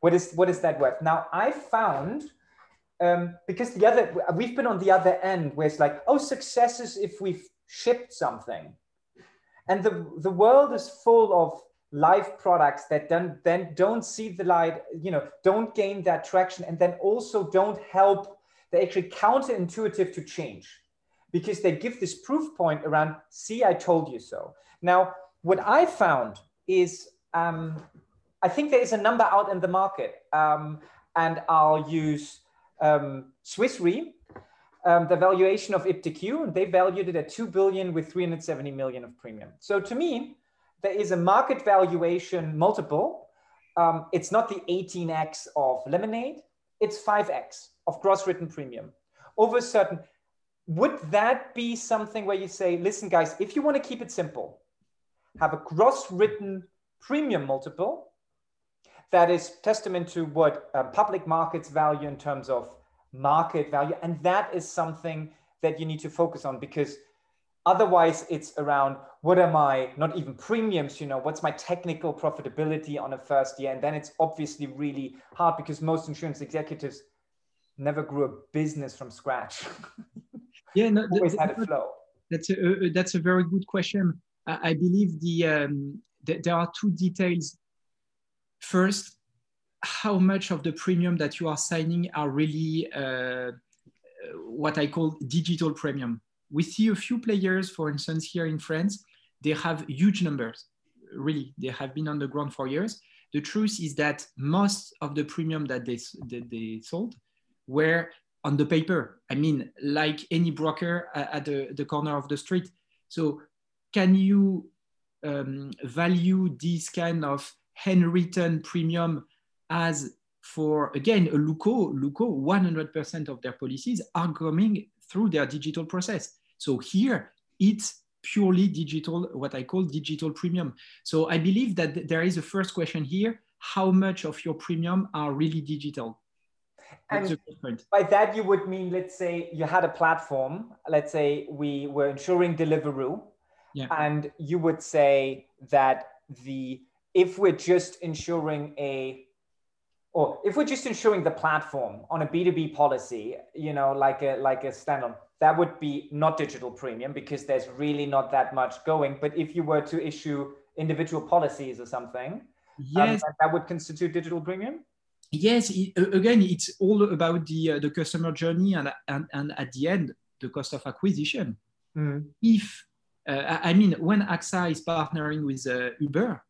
What is what is that worth? Now I found um, because the other we've been on the other end where it's like, oh, success is if we've shipped something, and the the world is full of live products that then, then don't see the light, you know, don't gain that traction and then also don't help, they're actually counterintuitive to change because they give this proof point around, see, I told you so. Now, what I found is, um, I think there is a number out in the market um, and I'll use um, Swiss Re, um, the valuation of iptiQ, and they valued it at 2 billion with 370 million of premium. So to me, there is a market valuation multiple. Um, it's not the 18x of Lemonade, it's 5x of gross written premium. Over a certain, would that be something where you say, listen, guys, if you want to keep it simple, have a gross written premium multiple that is testament to what uh, public markets value in terms of market value. And that is something that you need to focus on because Otherwise, it's around what are my, not even premiums, you know, what's my technical profitability on a first year? And then it's obviously really hard because most insurance executives never grew a business from scratch. <laughs> Yeah, no, <laughs> always had a flow. That's a, uh, that's a very good question. I, I believe the, um, th there are two details. First, how much of the premium that you are signing are really uh, what I call digital premium we see a few players, for instance, here in France, they have huge numbers. Really, they have been on the ground for years. The truth is that most of the premium that they, that they sold were on the paper. I mean, like any broker at the, the corner of the street. So, can you um, value this kind of handwritten premium as for again a Luko, Luko, 100% of their policies are coming through their digital process. So here it's purely digital, what I call digital premium. So I believe that there is a first question here, how much of your premium are really digital? And by that, you would mean, let's say you had a platform, let's say we were insuring Deliveroo, yeah. and you would say that the if we're just ensuring a or if we're just ensuring the platform on a B2B policy, you know, like a like a standalone, that would be not digital premium because there's really not that much going. But if you were to issue individual policies or something, um, yes, um, that would constitute digital premium. Yes, it, again, it's all about the uh, the customer journey and, and and at the end the cost of acquisition. Mm. If uh, I mean, when AXA is partnering with uh, Uber,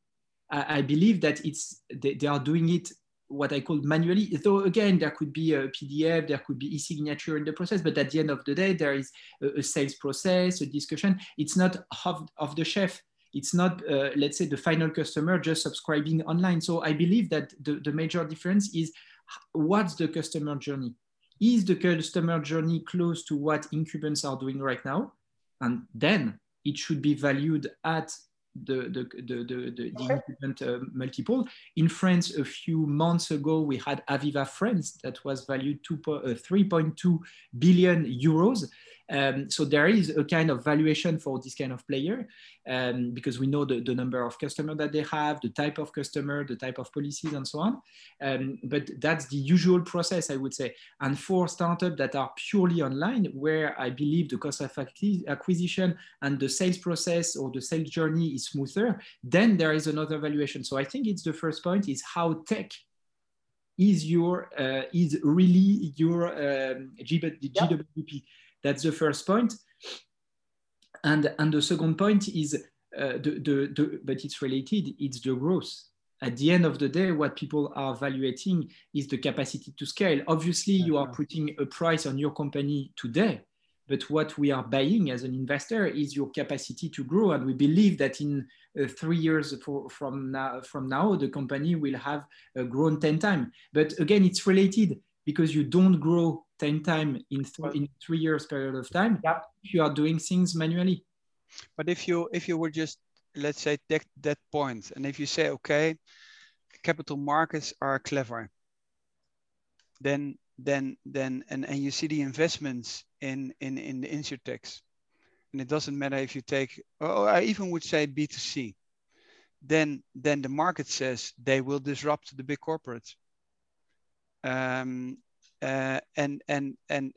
I, believe that it's they, they, are doing it what I call manually. Though again, there could be a PDF, there could be e-signature in the process, but at the end of the day, there is a, a sales process, a discussion. It's not off, off the shelf. It's not, uh, let's say, the final customer just subscribing online. So I believe that the, the major difference is what's the customer journey? Is the customer journey close to what incumbents are doing right now? And then it should be valued at the, the, the, the, the okay. uh, multiple. In France, a few months ago, we had Aviva France that was valued uh, 3.2 billion euros. Um, so there is a kind of valuation for this kind of player um, because we know the, the number of customers that they have, the type of customer, the type of policies and so on. Um, but that's the usual process, I would say. And for startups that are purely online, where I believe the cost of acquisition and the sales process or the sales journey is smoother, then there is another valuation. So I think it's the first point is how tech is your uh, is really your um, GWP. That's the first point. And, and the second point is uh, the, the, the, but it's related, it's the growth. At the end of the day, what people are evaluating is the capacity to scale. Obviously, you are putting a price on your company today, but what we are buying as an investor is your capacity to grow. And we believe that in uh, three years for, from, now, from now, the company will have uh, grown 10 times. But again, it's related because you don't grow 10 times in, th in three years period of time yep. you are doing things manually. But if you if you were just let's say that that point and if you say okay capital markets are clever then then then and, and you see the investments in in in the insurtechs and it doesn't matter if you take oh i even would say b2c then then the market says they will disrupt the big corporates um, uh, and and and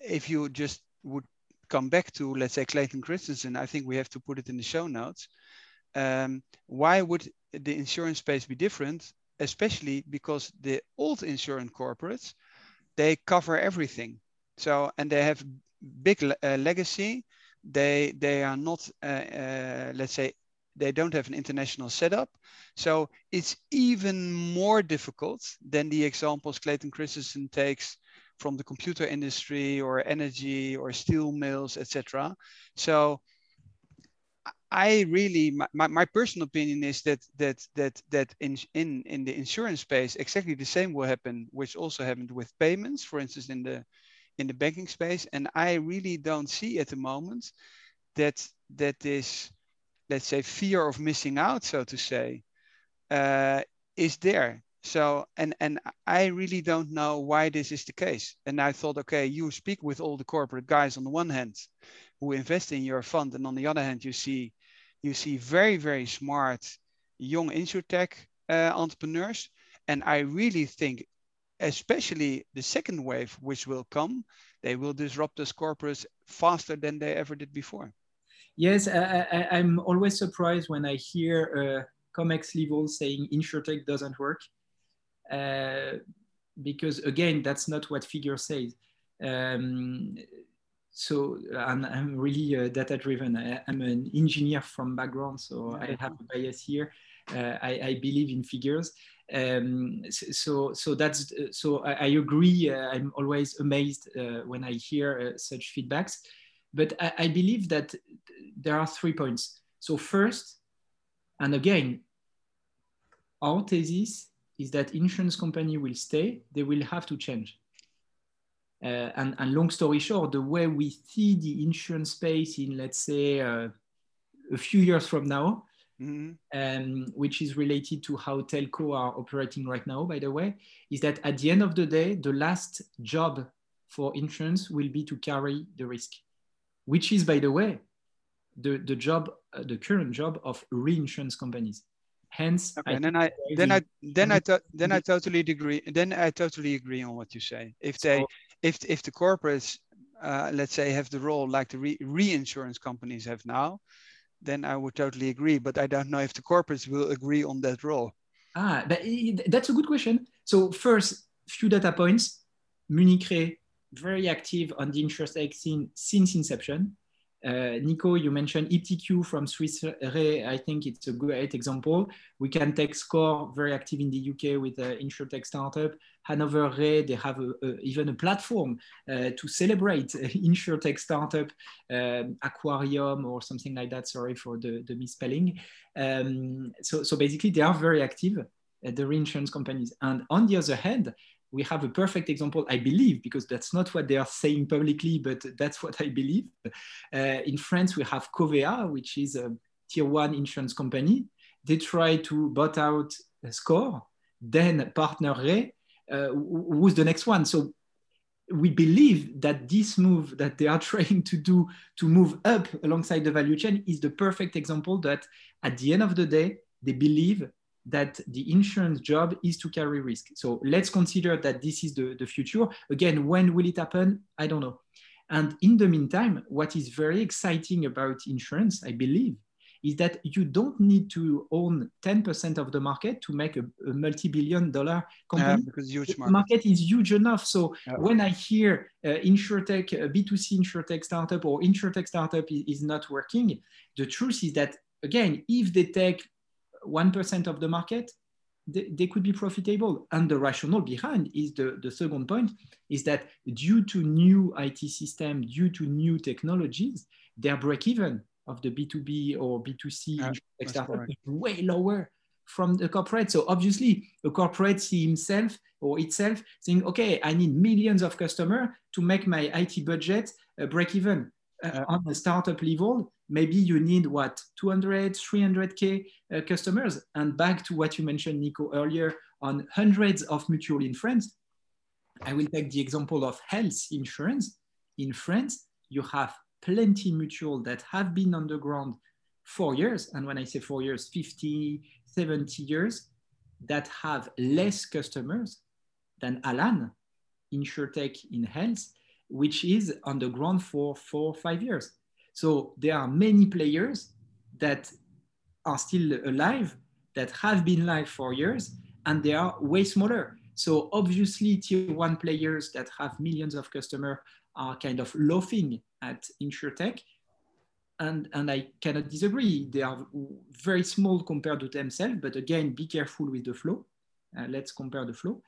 if you just would come back to let's say Clayton Christensen, I think we have to put it in the show notes. Um, why would the insurance space be different? Especially because the old insurance corporates they cover everything. So and they have big uh, legacy. They they are not uh, uh let's say they don't have an international setup. So it's even more difficult than the examples Clayton Christensen takes from the computer industry or energy or steel mills, etc. So I really, my, my personal opinion is that that that that in, in in the insurance space, exactly the same will happen, which also happened with payments, for instance, in the in the banking space. And I really don't see at the moment that that this let's say fear of missing out so to say uh, is there. So and and i really don't know why this is the case. And i thought okay you speak with all the corporate guys on the one hand who invest in your fund and on the other hand you see you see very very smart young insurtech uh, entrepreneurs. And i really think especially the second wave which will come they will disrupt those corporates faster than they ever did before Yes, I, am always surprised when I hear uh, COMEX level saying InsurTech doesn't work. Uh, because again, that's not what figure says. Um, so I'm, I'm really uh, data driven. I, am an engineer from background, so I have a bias here. Uh, I, I, believe in figures. Um, so, so that's so I, I agree. Uh, I'm always amazed uh, when I hear uh, such feedbacks. But I, I believe that there are three points. So first, and again, our thesis is that insurance company will stay, they will have to change. Uh, and, and, long story short, the way we see the insurance space in, let's say, uh, a few years from now, mm-hmm. um, which is related to how telco are operating right now, by the way, is that at the end of the day, the last job for insurance will be to carry the risk, which is, by the way, the, the job, uh, the current job of reinsurance companies. Hence, okay, and then I then I then I then I totally agree. Then I totally agree on what you say. If they so, if if the corporates, uh, let's say, have the role like the re reinsurance companies have now, then I would totally agree. But I don't know if the corporates will agree on that role. Ah, that's a good question. So first, few data points. Munich Re, very active on the insurtech scene since inception. Uh, Nico, you mentioned iptiQ from Swiss Re. I think it's a great example. We can take SCOR, very active in the UK with an insurtech startup. Hannover Re, they have a, a, even a platform uh, to celebrate <laughs> insurtech startup, um, Aquarium or something like that. Sorry for the, the misspelling. Um, so, so basically, they are very active, uh, the reinsurance companies. And on the other hand, we have a perfect example, I believe, because that's not what they are saying publicly, but that's what I believe. Uh, in France, we have Covéa, which is a tier one insurance company. They try to bot out SCOR, then PartnerRe, uh, who's the next one. So we believe that this move that they are <laughs> trying to do to move up alongside the value chain is the perfect example that at the end of the day, they believe that the insurance job is to carry risk. So let's consider that this is the, the future. Again, when will it happen? I don't know. And in the meantime, what is very exciting about insurance, I believe, is that you don't need to own 10% of the market to make a, a multi-billion dollar company. Yeah, because huge market. The market is huge enough. So yeah. when I hear uh, insurtech, uh, B2C insurtech startup or insurtech startup is, is not working, the truth is that, again, if they take 1% of the market, they, they, could be profitable. And the rationale behind is the, the second point is that due to new IT system, due to new technologies, their break even of the B2B or B2C yeah, startup is way lower from the corporate. So obviously a corporate see himself or itself saying, okay, I need millions of customers to make my IT budget uh, break even uh, on the startup level maybe you need what 200 300k uh, customers? And back to what you mentioned nico earlier on hundreds of mutual in france i will take the example of health insurance. In france you have plenty mutual that have been on the ground four years. And when i say four years 50 70 years that have less customers than alan insurtech in health which is on the ground for four or five years so there are many players that are still alive, that have been live for years, and they are way smaller. So obviously, tier one players that have millions of customers are kind of laughing at insurtech, And, and I cannot disagree. They are very small compared to themselves, but again, be careful with the flow. Uh, let's compare the flow.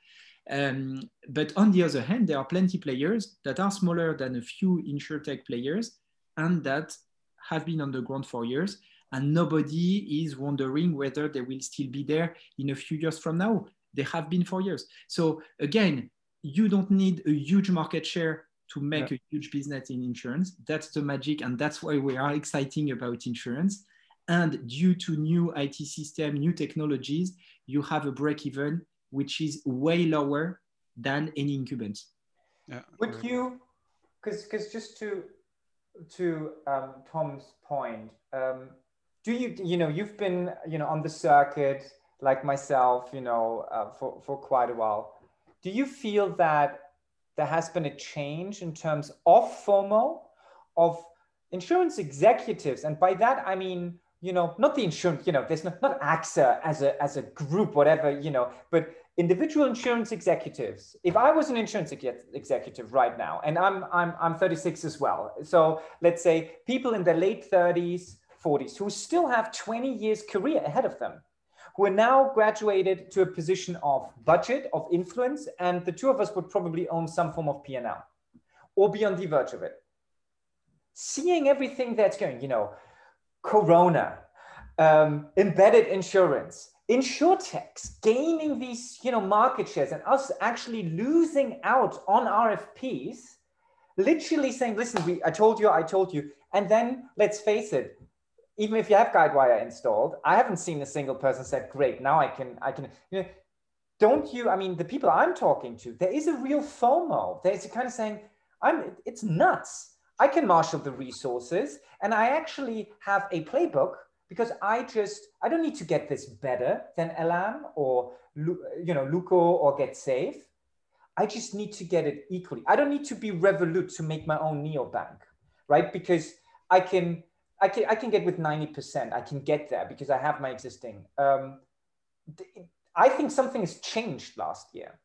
Um, but on the other hand, there are plenty players that are smaller than a few insurtech players and that have been on the ground for years and nobody is wondering whether they will still be there in a few years from now. They have been for years. So again, you don't need a huge market share to make yeah. a huge business in insurance. That's the magic, and that's why we are exciting about insurance. And due to new IT system, new technologies, you have a break even which is way lower than any incumbents. Yeah. Would you, because because just to to um, Tom's point, um, do you, you know, you've been, you know, on the circuit like myself, you know, uh, for, for quite a while. Do you feel that there has been a change in terms of FOMO, of insurance executives? And by that, I mean, you know, not the insurance, you know, there's not, not AXA as a, as a group, whatever, you know, but individual insurance executives if i was an insurance executive right now and i'm i'm i'm 36 as well so let's say people in their late 30s 40s who still have 20 years career ahead of them who are now graduated to a position of budget of influence and the two of us would probably own some form of p&l or be on the verge of it. Seeing everything that's going you know corona um, embedded insurance insurtechs gaining these you know market shares and us actually losing out on RFPs, literally saying, listen, we I told you, I told you. And then let's face it, even if you have Guidewire installed, I haven't seen a single person said, great, now I can, I can, you know, don't you, I mean, the people I'm talking to, there is a real FOMO. There's a kind of saying, I'm, it's nuts. I can marshal the resources and I actually have a playbook because I just, I don't need to get this better than Alan or, you know, Luko or Getsafe. I just need to get it equally. I don't need to be Revolut to make my own neobank, right? Because I can, I can, I can get with 90%. I can get there because I have my existing. Um, I think something has changed last year.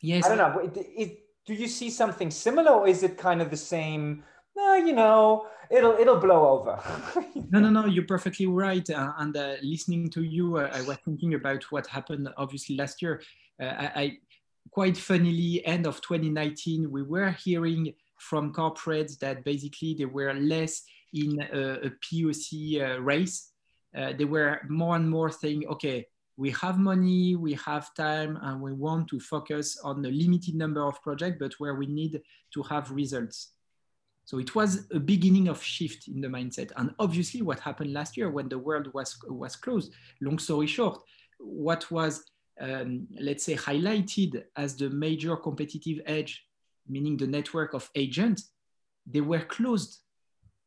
Yes. I don't know. It, it, do you see something similar or is it kind of the same? No, you know, it'll it'll blow over. <laughs> no, no, no. You're perfectly right. Uh, and uh, listening to you, uh, I was thinking about what happened. Obviously, last year, uh, I, I quite funnily, end of 2019, we were hearing from corporates that basically they were less in a, a POC uh, race. Uh, they were more and more saying, okay, we have money, we have time, and we want to focus on a limited number of projects, but where we need to have results. So it was a beginning of shift in the mindset. And obviously what happened last year when the world was, was closed, long story short, what was, um, let's say, highlighted as the major competitive edge, meaning the network of agents, they were closed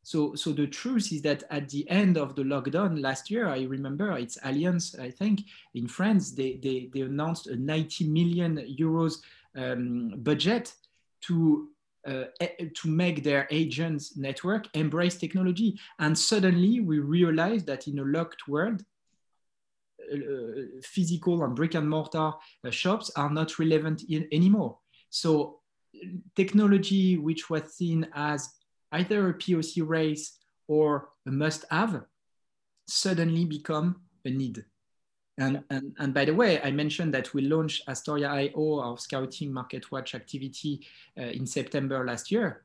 so, so the truth is that at the end of the lockdown last year, I remember it's Allianz, I think, in France, they, they, they announced a 90 million euros um, budget to to make their agents network embrace technology. And suddenly we realized that in a locked world, uh, physical and brick and mortar uh, shops are not relevant in, anymore. So technology, which was seen as either a POC race or a must have suddenly become a need. And, and, and by the way, I mentioned that we launched Astorya IO, our scouting market watch activity uh, in September last year.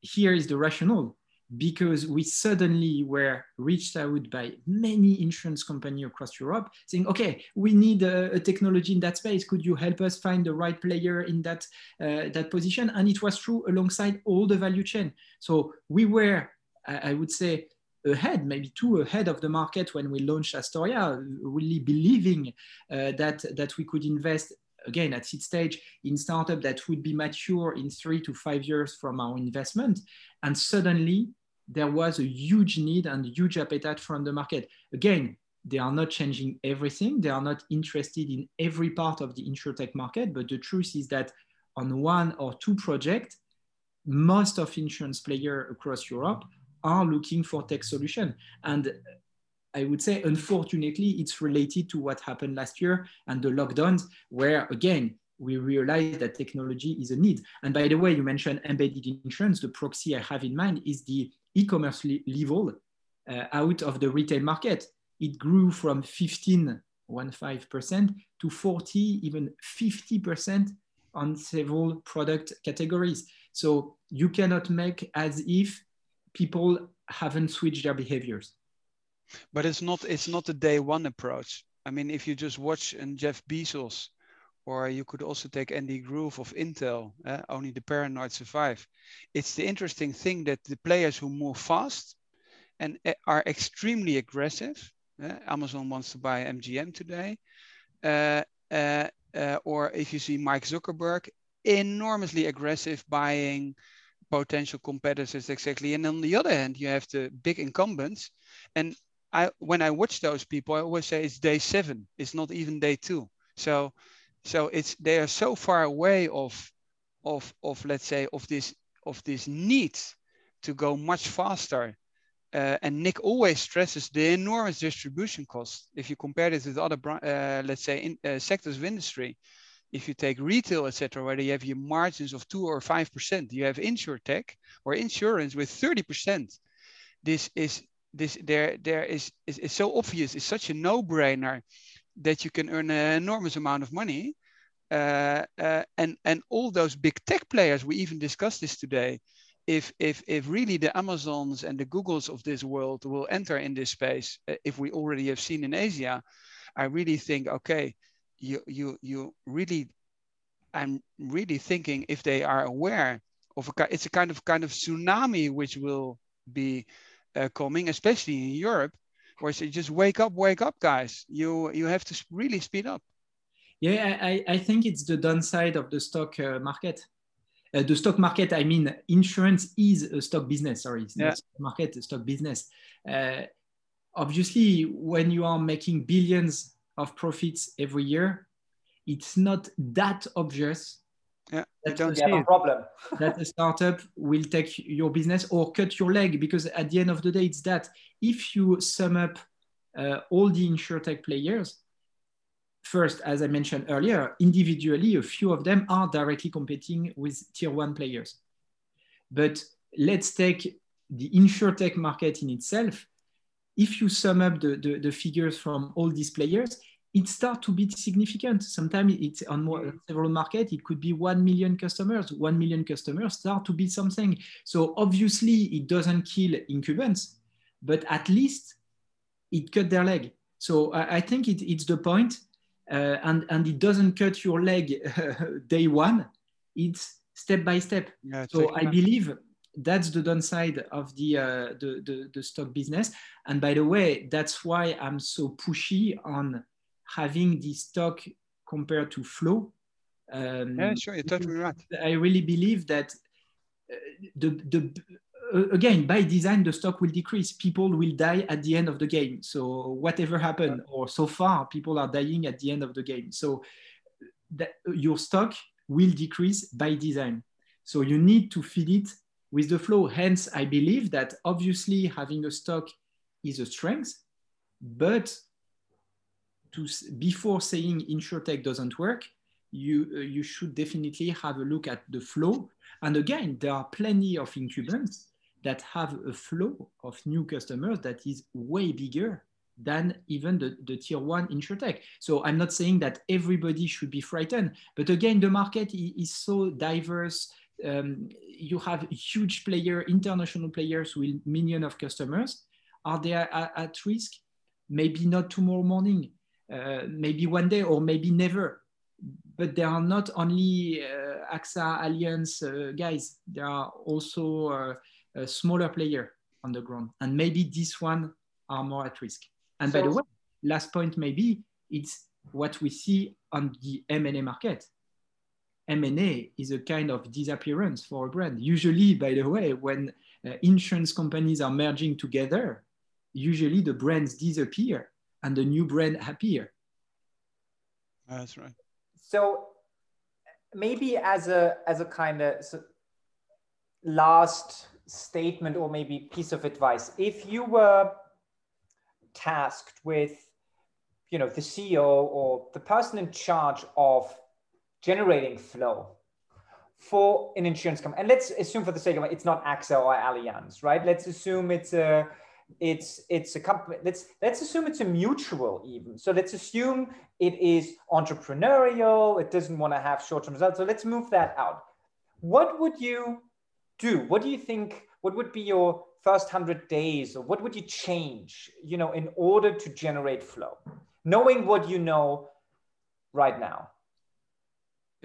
Here is the rationale because we suddenly were reached out by many insurance companies across Europe saying, okay, we need a, a, technology in that space. Could you help us find the right player in that, uh, that position? And it was true alongside all the value chain. So we were, I, I would say, ahead, maybe two ahead of the market when we launched Astorya, really believing uh, that, that we could invest again at seed stage in startup that would be mature in three to five years from our investment and suddenly there was a huge need and huge appetite from the market. Again, they are not changing everything. They are not interested in every part of the insurtech market. But the truth is that on one or two projects, most of insurance players across Europe are looking for tech solution. And I would say, unfortunately, it's related to what happened last year and the lockdowns, where again, we realize that technology is a need. And by the way, you mentioned embedded insurance. The proxy I have in mind is the e-commerce level uh, out of the retail market. It grew from 15, 15% to 40, even 50% on several product categories. So you cannot make as if people haven't switched their behaviors. But it's not it's not a day one approach. I mean, if you just watch and Jeff Bezos or you could also take Andy Grove of Intel, uh, only the paranoid survive. It's the interesting thing that the players who move fast and eh, are extremely aggressive, uh, Amazon wants to buy MGM today, uh, or if you see Mike Zuckerberg, enormously aggressive buying potential competitors exactly. And on the other hand, you have the big incumbents. And I, when I watch those people, I always say it's day seven. It's not even day two. So so it's they are so far away of of of let's say of this of this need to go much faster uh, and Nick always stresses the enormous distribution cost. If you compare this with other, uh, let's say, in, uh, sectors of industry, if you take retail, etc., where you have your margins of two or five percent, you have insure tech or insurance with thirty percent. This is this there there is is, is so obvious. It's such a no-brainer that you can earn an enormous amount of money. Uh, uh, and and all those big tech players, we even discussed this today. If if if really the Amazons and the Googles of this world will enter in this space, uh, if we already have seen in Asia, I really think okay, you you you really, I'm really thinking if they are aware of a it's a kind of kind of tsunami which will be uh, coming, especially in Europe, where they just wake up, wake up, guys. You you have to really speed up. Yeah, I, I think it's the downside of the stock uh, market. Uh, the stock market, I mean, insurance is a stock business. Sorry, it's yeah. not stock market, a stock business. Uh, obviously, when you are making billions of profits every year, it's not that obvious yeah, that don't have a problem. <laughs> that a startup will take your business or cut your leg because at the end of the day, it's that if you sum up uh, all the insurtech players, first, as I mentioned earlier, individually, a few of them are directly competing with tier one players. But let's take the insurtech market in itself. If you sum up the, the, the figures from all these players, it starts to be significant. Sometimes it's on more, several markets, it could be 1 million customers. 1 million customers start to be something. So obviously it doesn't kill incumbents, but at least it cut their leg. So I, I think it, it's the point, uh, and, and it doesn't cut your leg <laughs> day one, it's step by step. Yeah, so I believe that's the downside of the, uh, the, the, the stock business. And by the way, that's why I'm so pushy on having the stock compared to flow. Um, yeah, sure, you're totally right. I really believe that uh, the, the uh, again by design the stock will decrease. People will die at the end of the game. So whatever happened, or so far people are dying at the end of the game. So that your stock will decrease by design. So you need to feed it with the flow. Hence, I believe that obviously having a stock is a strength, but to before saying insurtech doesn't work, you uh, you should definitely have a look at the flow. And again, there are plenty of incumbents that have a flow of new customers that is way bigger than even the, the tier one insurtech. So I'm not saying that everybody should be frightened, but again, the market is so diverse. Um, you have huge player, international players with millions of customers. Are they at, at risk? Maybe not tomorrow morning, uh, maybe one day or maybe never. But there are not only uh, AXA Allianz uh, guys, there are also a smaller player on the ground. And maybe this one are more at risk. And so, by the way, last point maybe it's what we see on the M&A market. M&A is a kind of disappearance for a brand. Usually, by the way, when uh, insurance companies are merging together, usually the brands disappear and the new brand appear. That's right. So maybe as a as a kind of so last statement or maybe piece of advice, if you were tasked with you know the CEO or the person in charge of generating flow for an insurance company, and let's assume for the sake of it, it's not AXA or Allianz, right? Let's assume it's a it's it's a company let's let's assume it's a mutual even. So let's assume it is entrepreneurial it doesn't want to have short-term results. So let's move that out. What would you do? What do you think what would be your first 100 days or what would you change you know in order to generate flow? Knowing what you know right now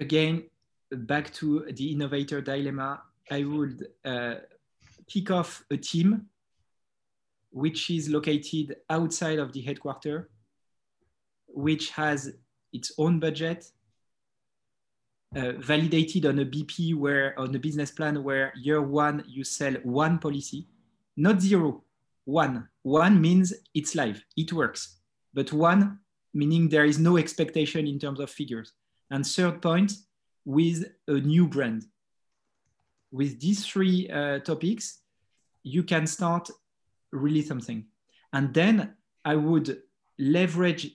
again back to the innovator dilemma i would uh, kick off a team which is located outside of the headquarters, which has its own budget, uh, validated on a BP where on a business plan where year one you sell one policy, not zero, one. One means it's live, it works, but one meaning there is no expectation in terms of figures. And third point, with a new brand. With these three uh, topics, you can start really something. And then I would leverage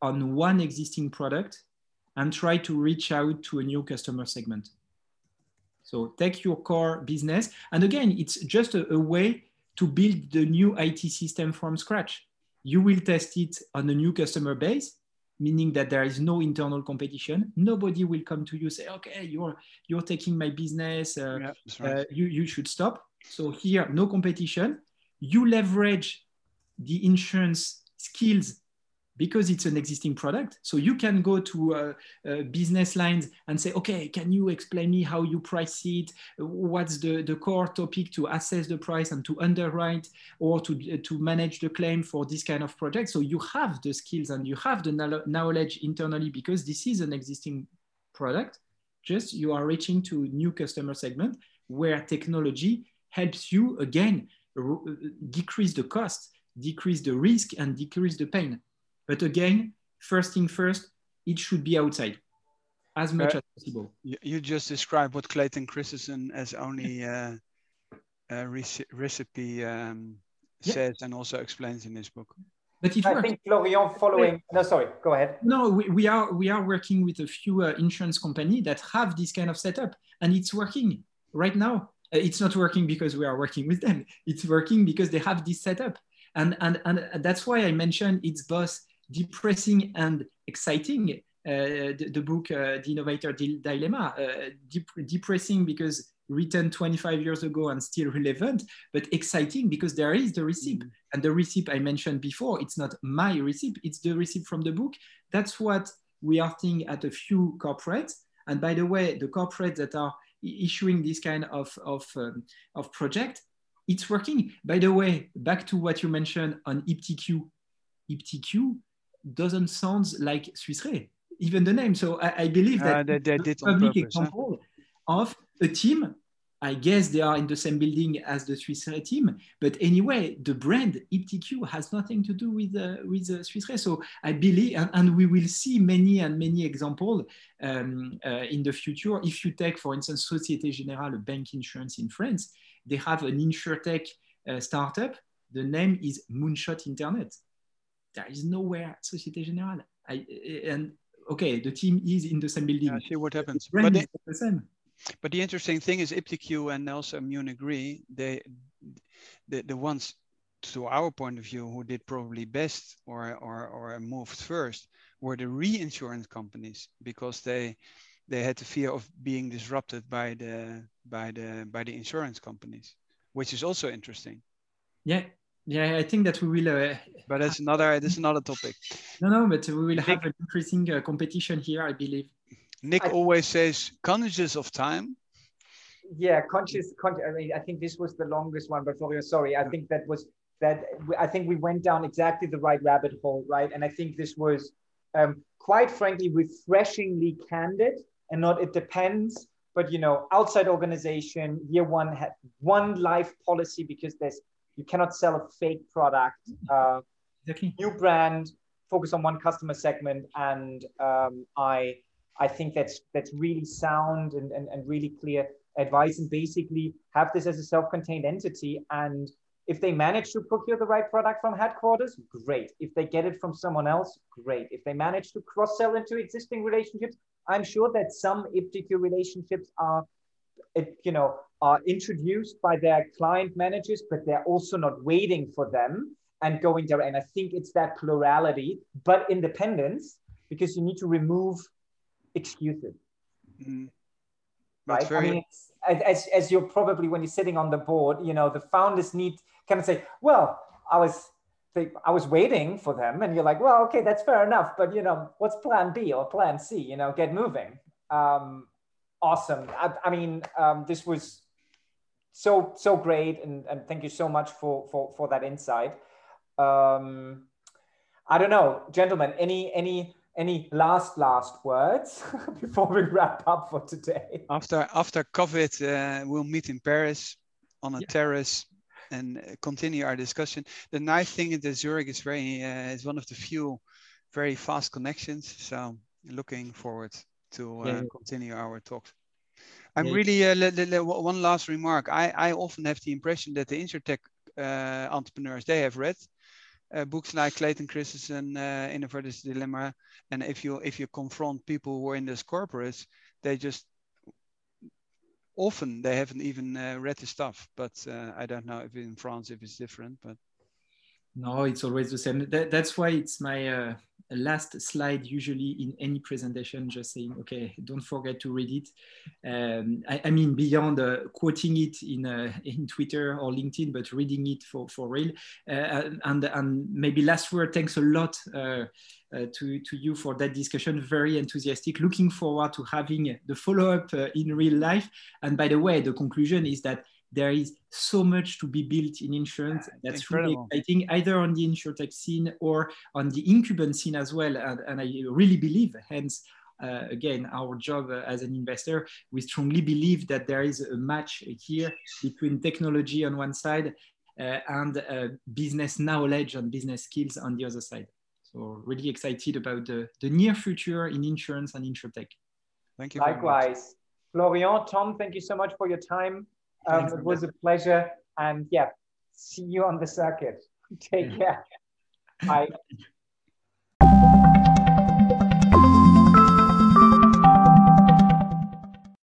on one existing product and try to reach out to a new customer segment. So take your core business. And again, it's just a, a way to build the new IT system from scratch. You will test it on a new customer base, meaning that there is no internal competition. Nobody will come to you say, "Okay, you're you're taking my business. Uh, yeah, right. uh, you you should stop." So here, no competition you leverage the insurance skills because it's an existing product. So you can go to uh, uh, business lines and say, okay, can you explain me how you price it? What's the, the core topic to assess the price and to underwrite or to, to manage the claim for this kind of project? So you have the skills and you have the knowledge internally because this is an existing product. Just you are reaching to new customer segment where technology helps you again decrease the cost, decrease the risk, and decrease the pain. But again, first thing first, it should be outside as much uh, as possible. You just described what Clayton Christensen as only uh, a recipe um, yeah. says and also explains in his book. But it I works. think Florian following. No, sorry, go ahead. No, we, we are we are working with a few uh, insurance company that have this kind of setup, and it's working right now. Uh, it's not working because we are working with them. It's working because they have this setup, and and and that's why I mentioned it's both depressing and exciting. Uh, the, the, book uh, The Innovator Dilemma, uh, dep depressing because written 25 years ago and still relevant, but exciting because there is the receipt. Mm -hmm. And the receipt I mentioned before, it's not my receipt, it's the receipt from the book. That's what we are seeing at a few corporates. And by the way, the corporates that are issuing this kind of, of, um, of project, it's working. By the way, back to what you mentioned on iptiQ, iptiQ doesn't sound like Swiss Re, even the name. So I, I believe that uh, they, they did public purpose, example huh? of a team. I guess they are in the same building as the Swiss Re team, but anyway, the brand iptiQ has nothing to do with uh, with uh, Swiss Re. So I believe, and, and, we will see many and many examples um, uh, in the future. If you take, for instance, Société Générale, a bank insurance in France, they have an insurtech uh, startup. The name is Moonshot Internet there is nowhere Societe Generale. I, and okay, the team is in the same building. Yeah, see what happens. But the, the same. But the interesting thing is iptiQ and also Munich Re, they, the, the ones to our point of view who did probably best or, or, or moved first were the reinsurance companies because they they had the fear of being disrupted by the by the by the insurance companies, which is also interesting. Yeah, yeah, I think that we will. Uh, but that's another. This is another topic. No, no, but we will Nick, have an increasing uh, competition here, I believe. Nick I, always says conscious of time. Yeah, conscious. Con- I mean, I think this was the longest one, but for you, sorry, I think that was that. I think we went down exactly the right rabbit hole, right? And I think this was, um, quite frankly, refreshingly candid, and not. It depends but you know outside organization year one had one life policy because there's you cannot sell a fake product. Uh, exactly. New brand, focus on one customer segment, and um, I I think that's that's really sound and, and, and really clear advice. And basically have this as a self-contained entity. And if they manage to procure the right product from headquarters, great. If they get it from someone else, great. If they manage to cross-sell into existing relationships, I'm sure that some iptiQ relationships are, you know, are introduced by their client managers, but they're also not waiting for them and going there. And I think it's that plurality, but independence, because you need to remove excuses. Mm. Right? Very... I mean, as, as you're probably when you're sitting on the board, you know, the founders need kind of say, well, I was I was waiting for them, and you're like, well, okay, that's fair enough, but you know, what's Plan B or Plan C? You know, get moving. Um, awesome. I, I mean, um, this was so so great and, and thank you so much for for, for that insight um, i don't know gentlemen any any any last last words <laughs> before we wrap up for today after after covid uh, we'll meet in paris on a yeah. terrace and continue our discussion the nice thing is that zurich is very uh, is one of the few very fast connections so looking forward to uh, yeah. continue our talks I'm yeah. really uh, one last remark. I, I often have the impression that the insurtech uh, entrepreneurs they have read uh, books like Clayton Christensen, uh, Innovator's Dilemma, and if you if you confront people who are in these corporates, they just often they haven't even uh, read the stuff. But uh, I don't know if in France if it's different, but no, it's always the same. That, that's why it's my uh, last slide usually in any presentation, just saying, okay, don't forget to read it. Um, I, I, mean, beyond uh, quoting it in, uh, in Twitter or LinkedIn, but reading it for, for real. Uh, and, and maybe last word, thanks a lot uh, uh, to, to you for that discussion. Very enthusiastic. Looking forward to having the follow-up uh, in real life. And by the way, the conclusion is that there is so much to be built in insurance that's Incredible. really exciting either on the insurtech scene or on the incumbent scene as well. And, and i really believe hence uh, again our job uh, as an investor we strongly believe that there is a match here between technology on one side uh, and uh, business knowledge and business skills on the other side. So really excited about the, the near future in insurance and insurtech. Thank you likewise. Florian tom thank you so much for your time um, it was a pleasure. And yeah, see you on the circuit. <laughs> Take care. Bye. <laughs>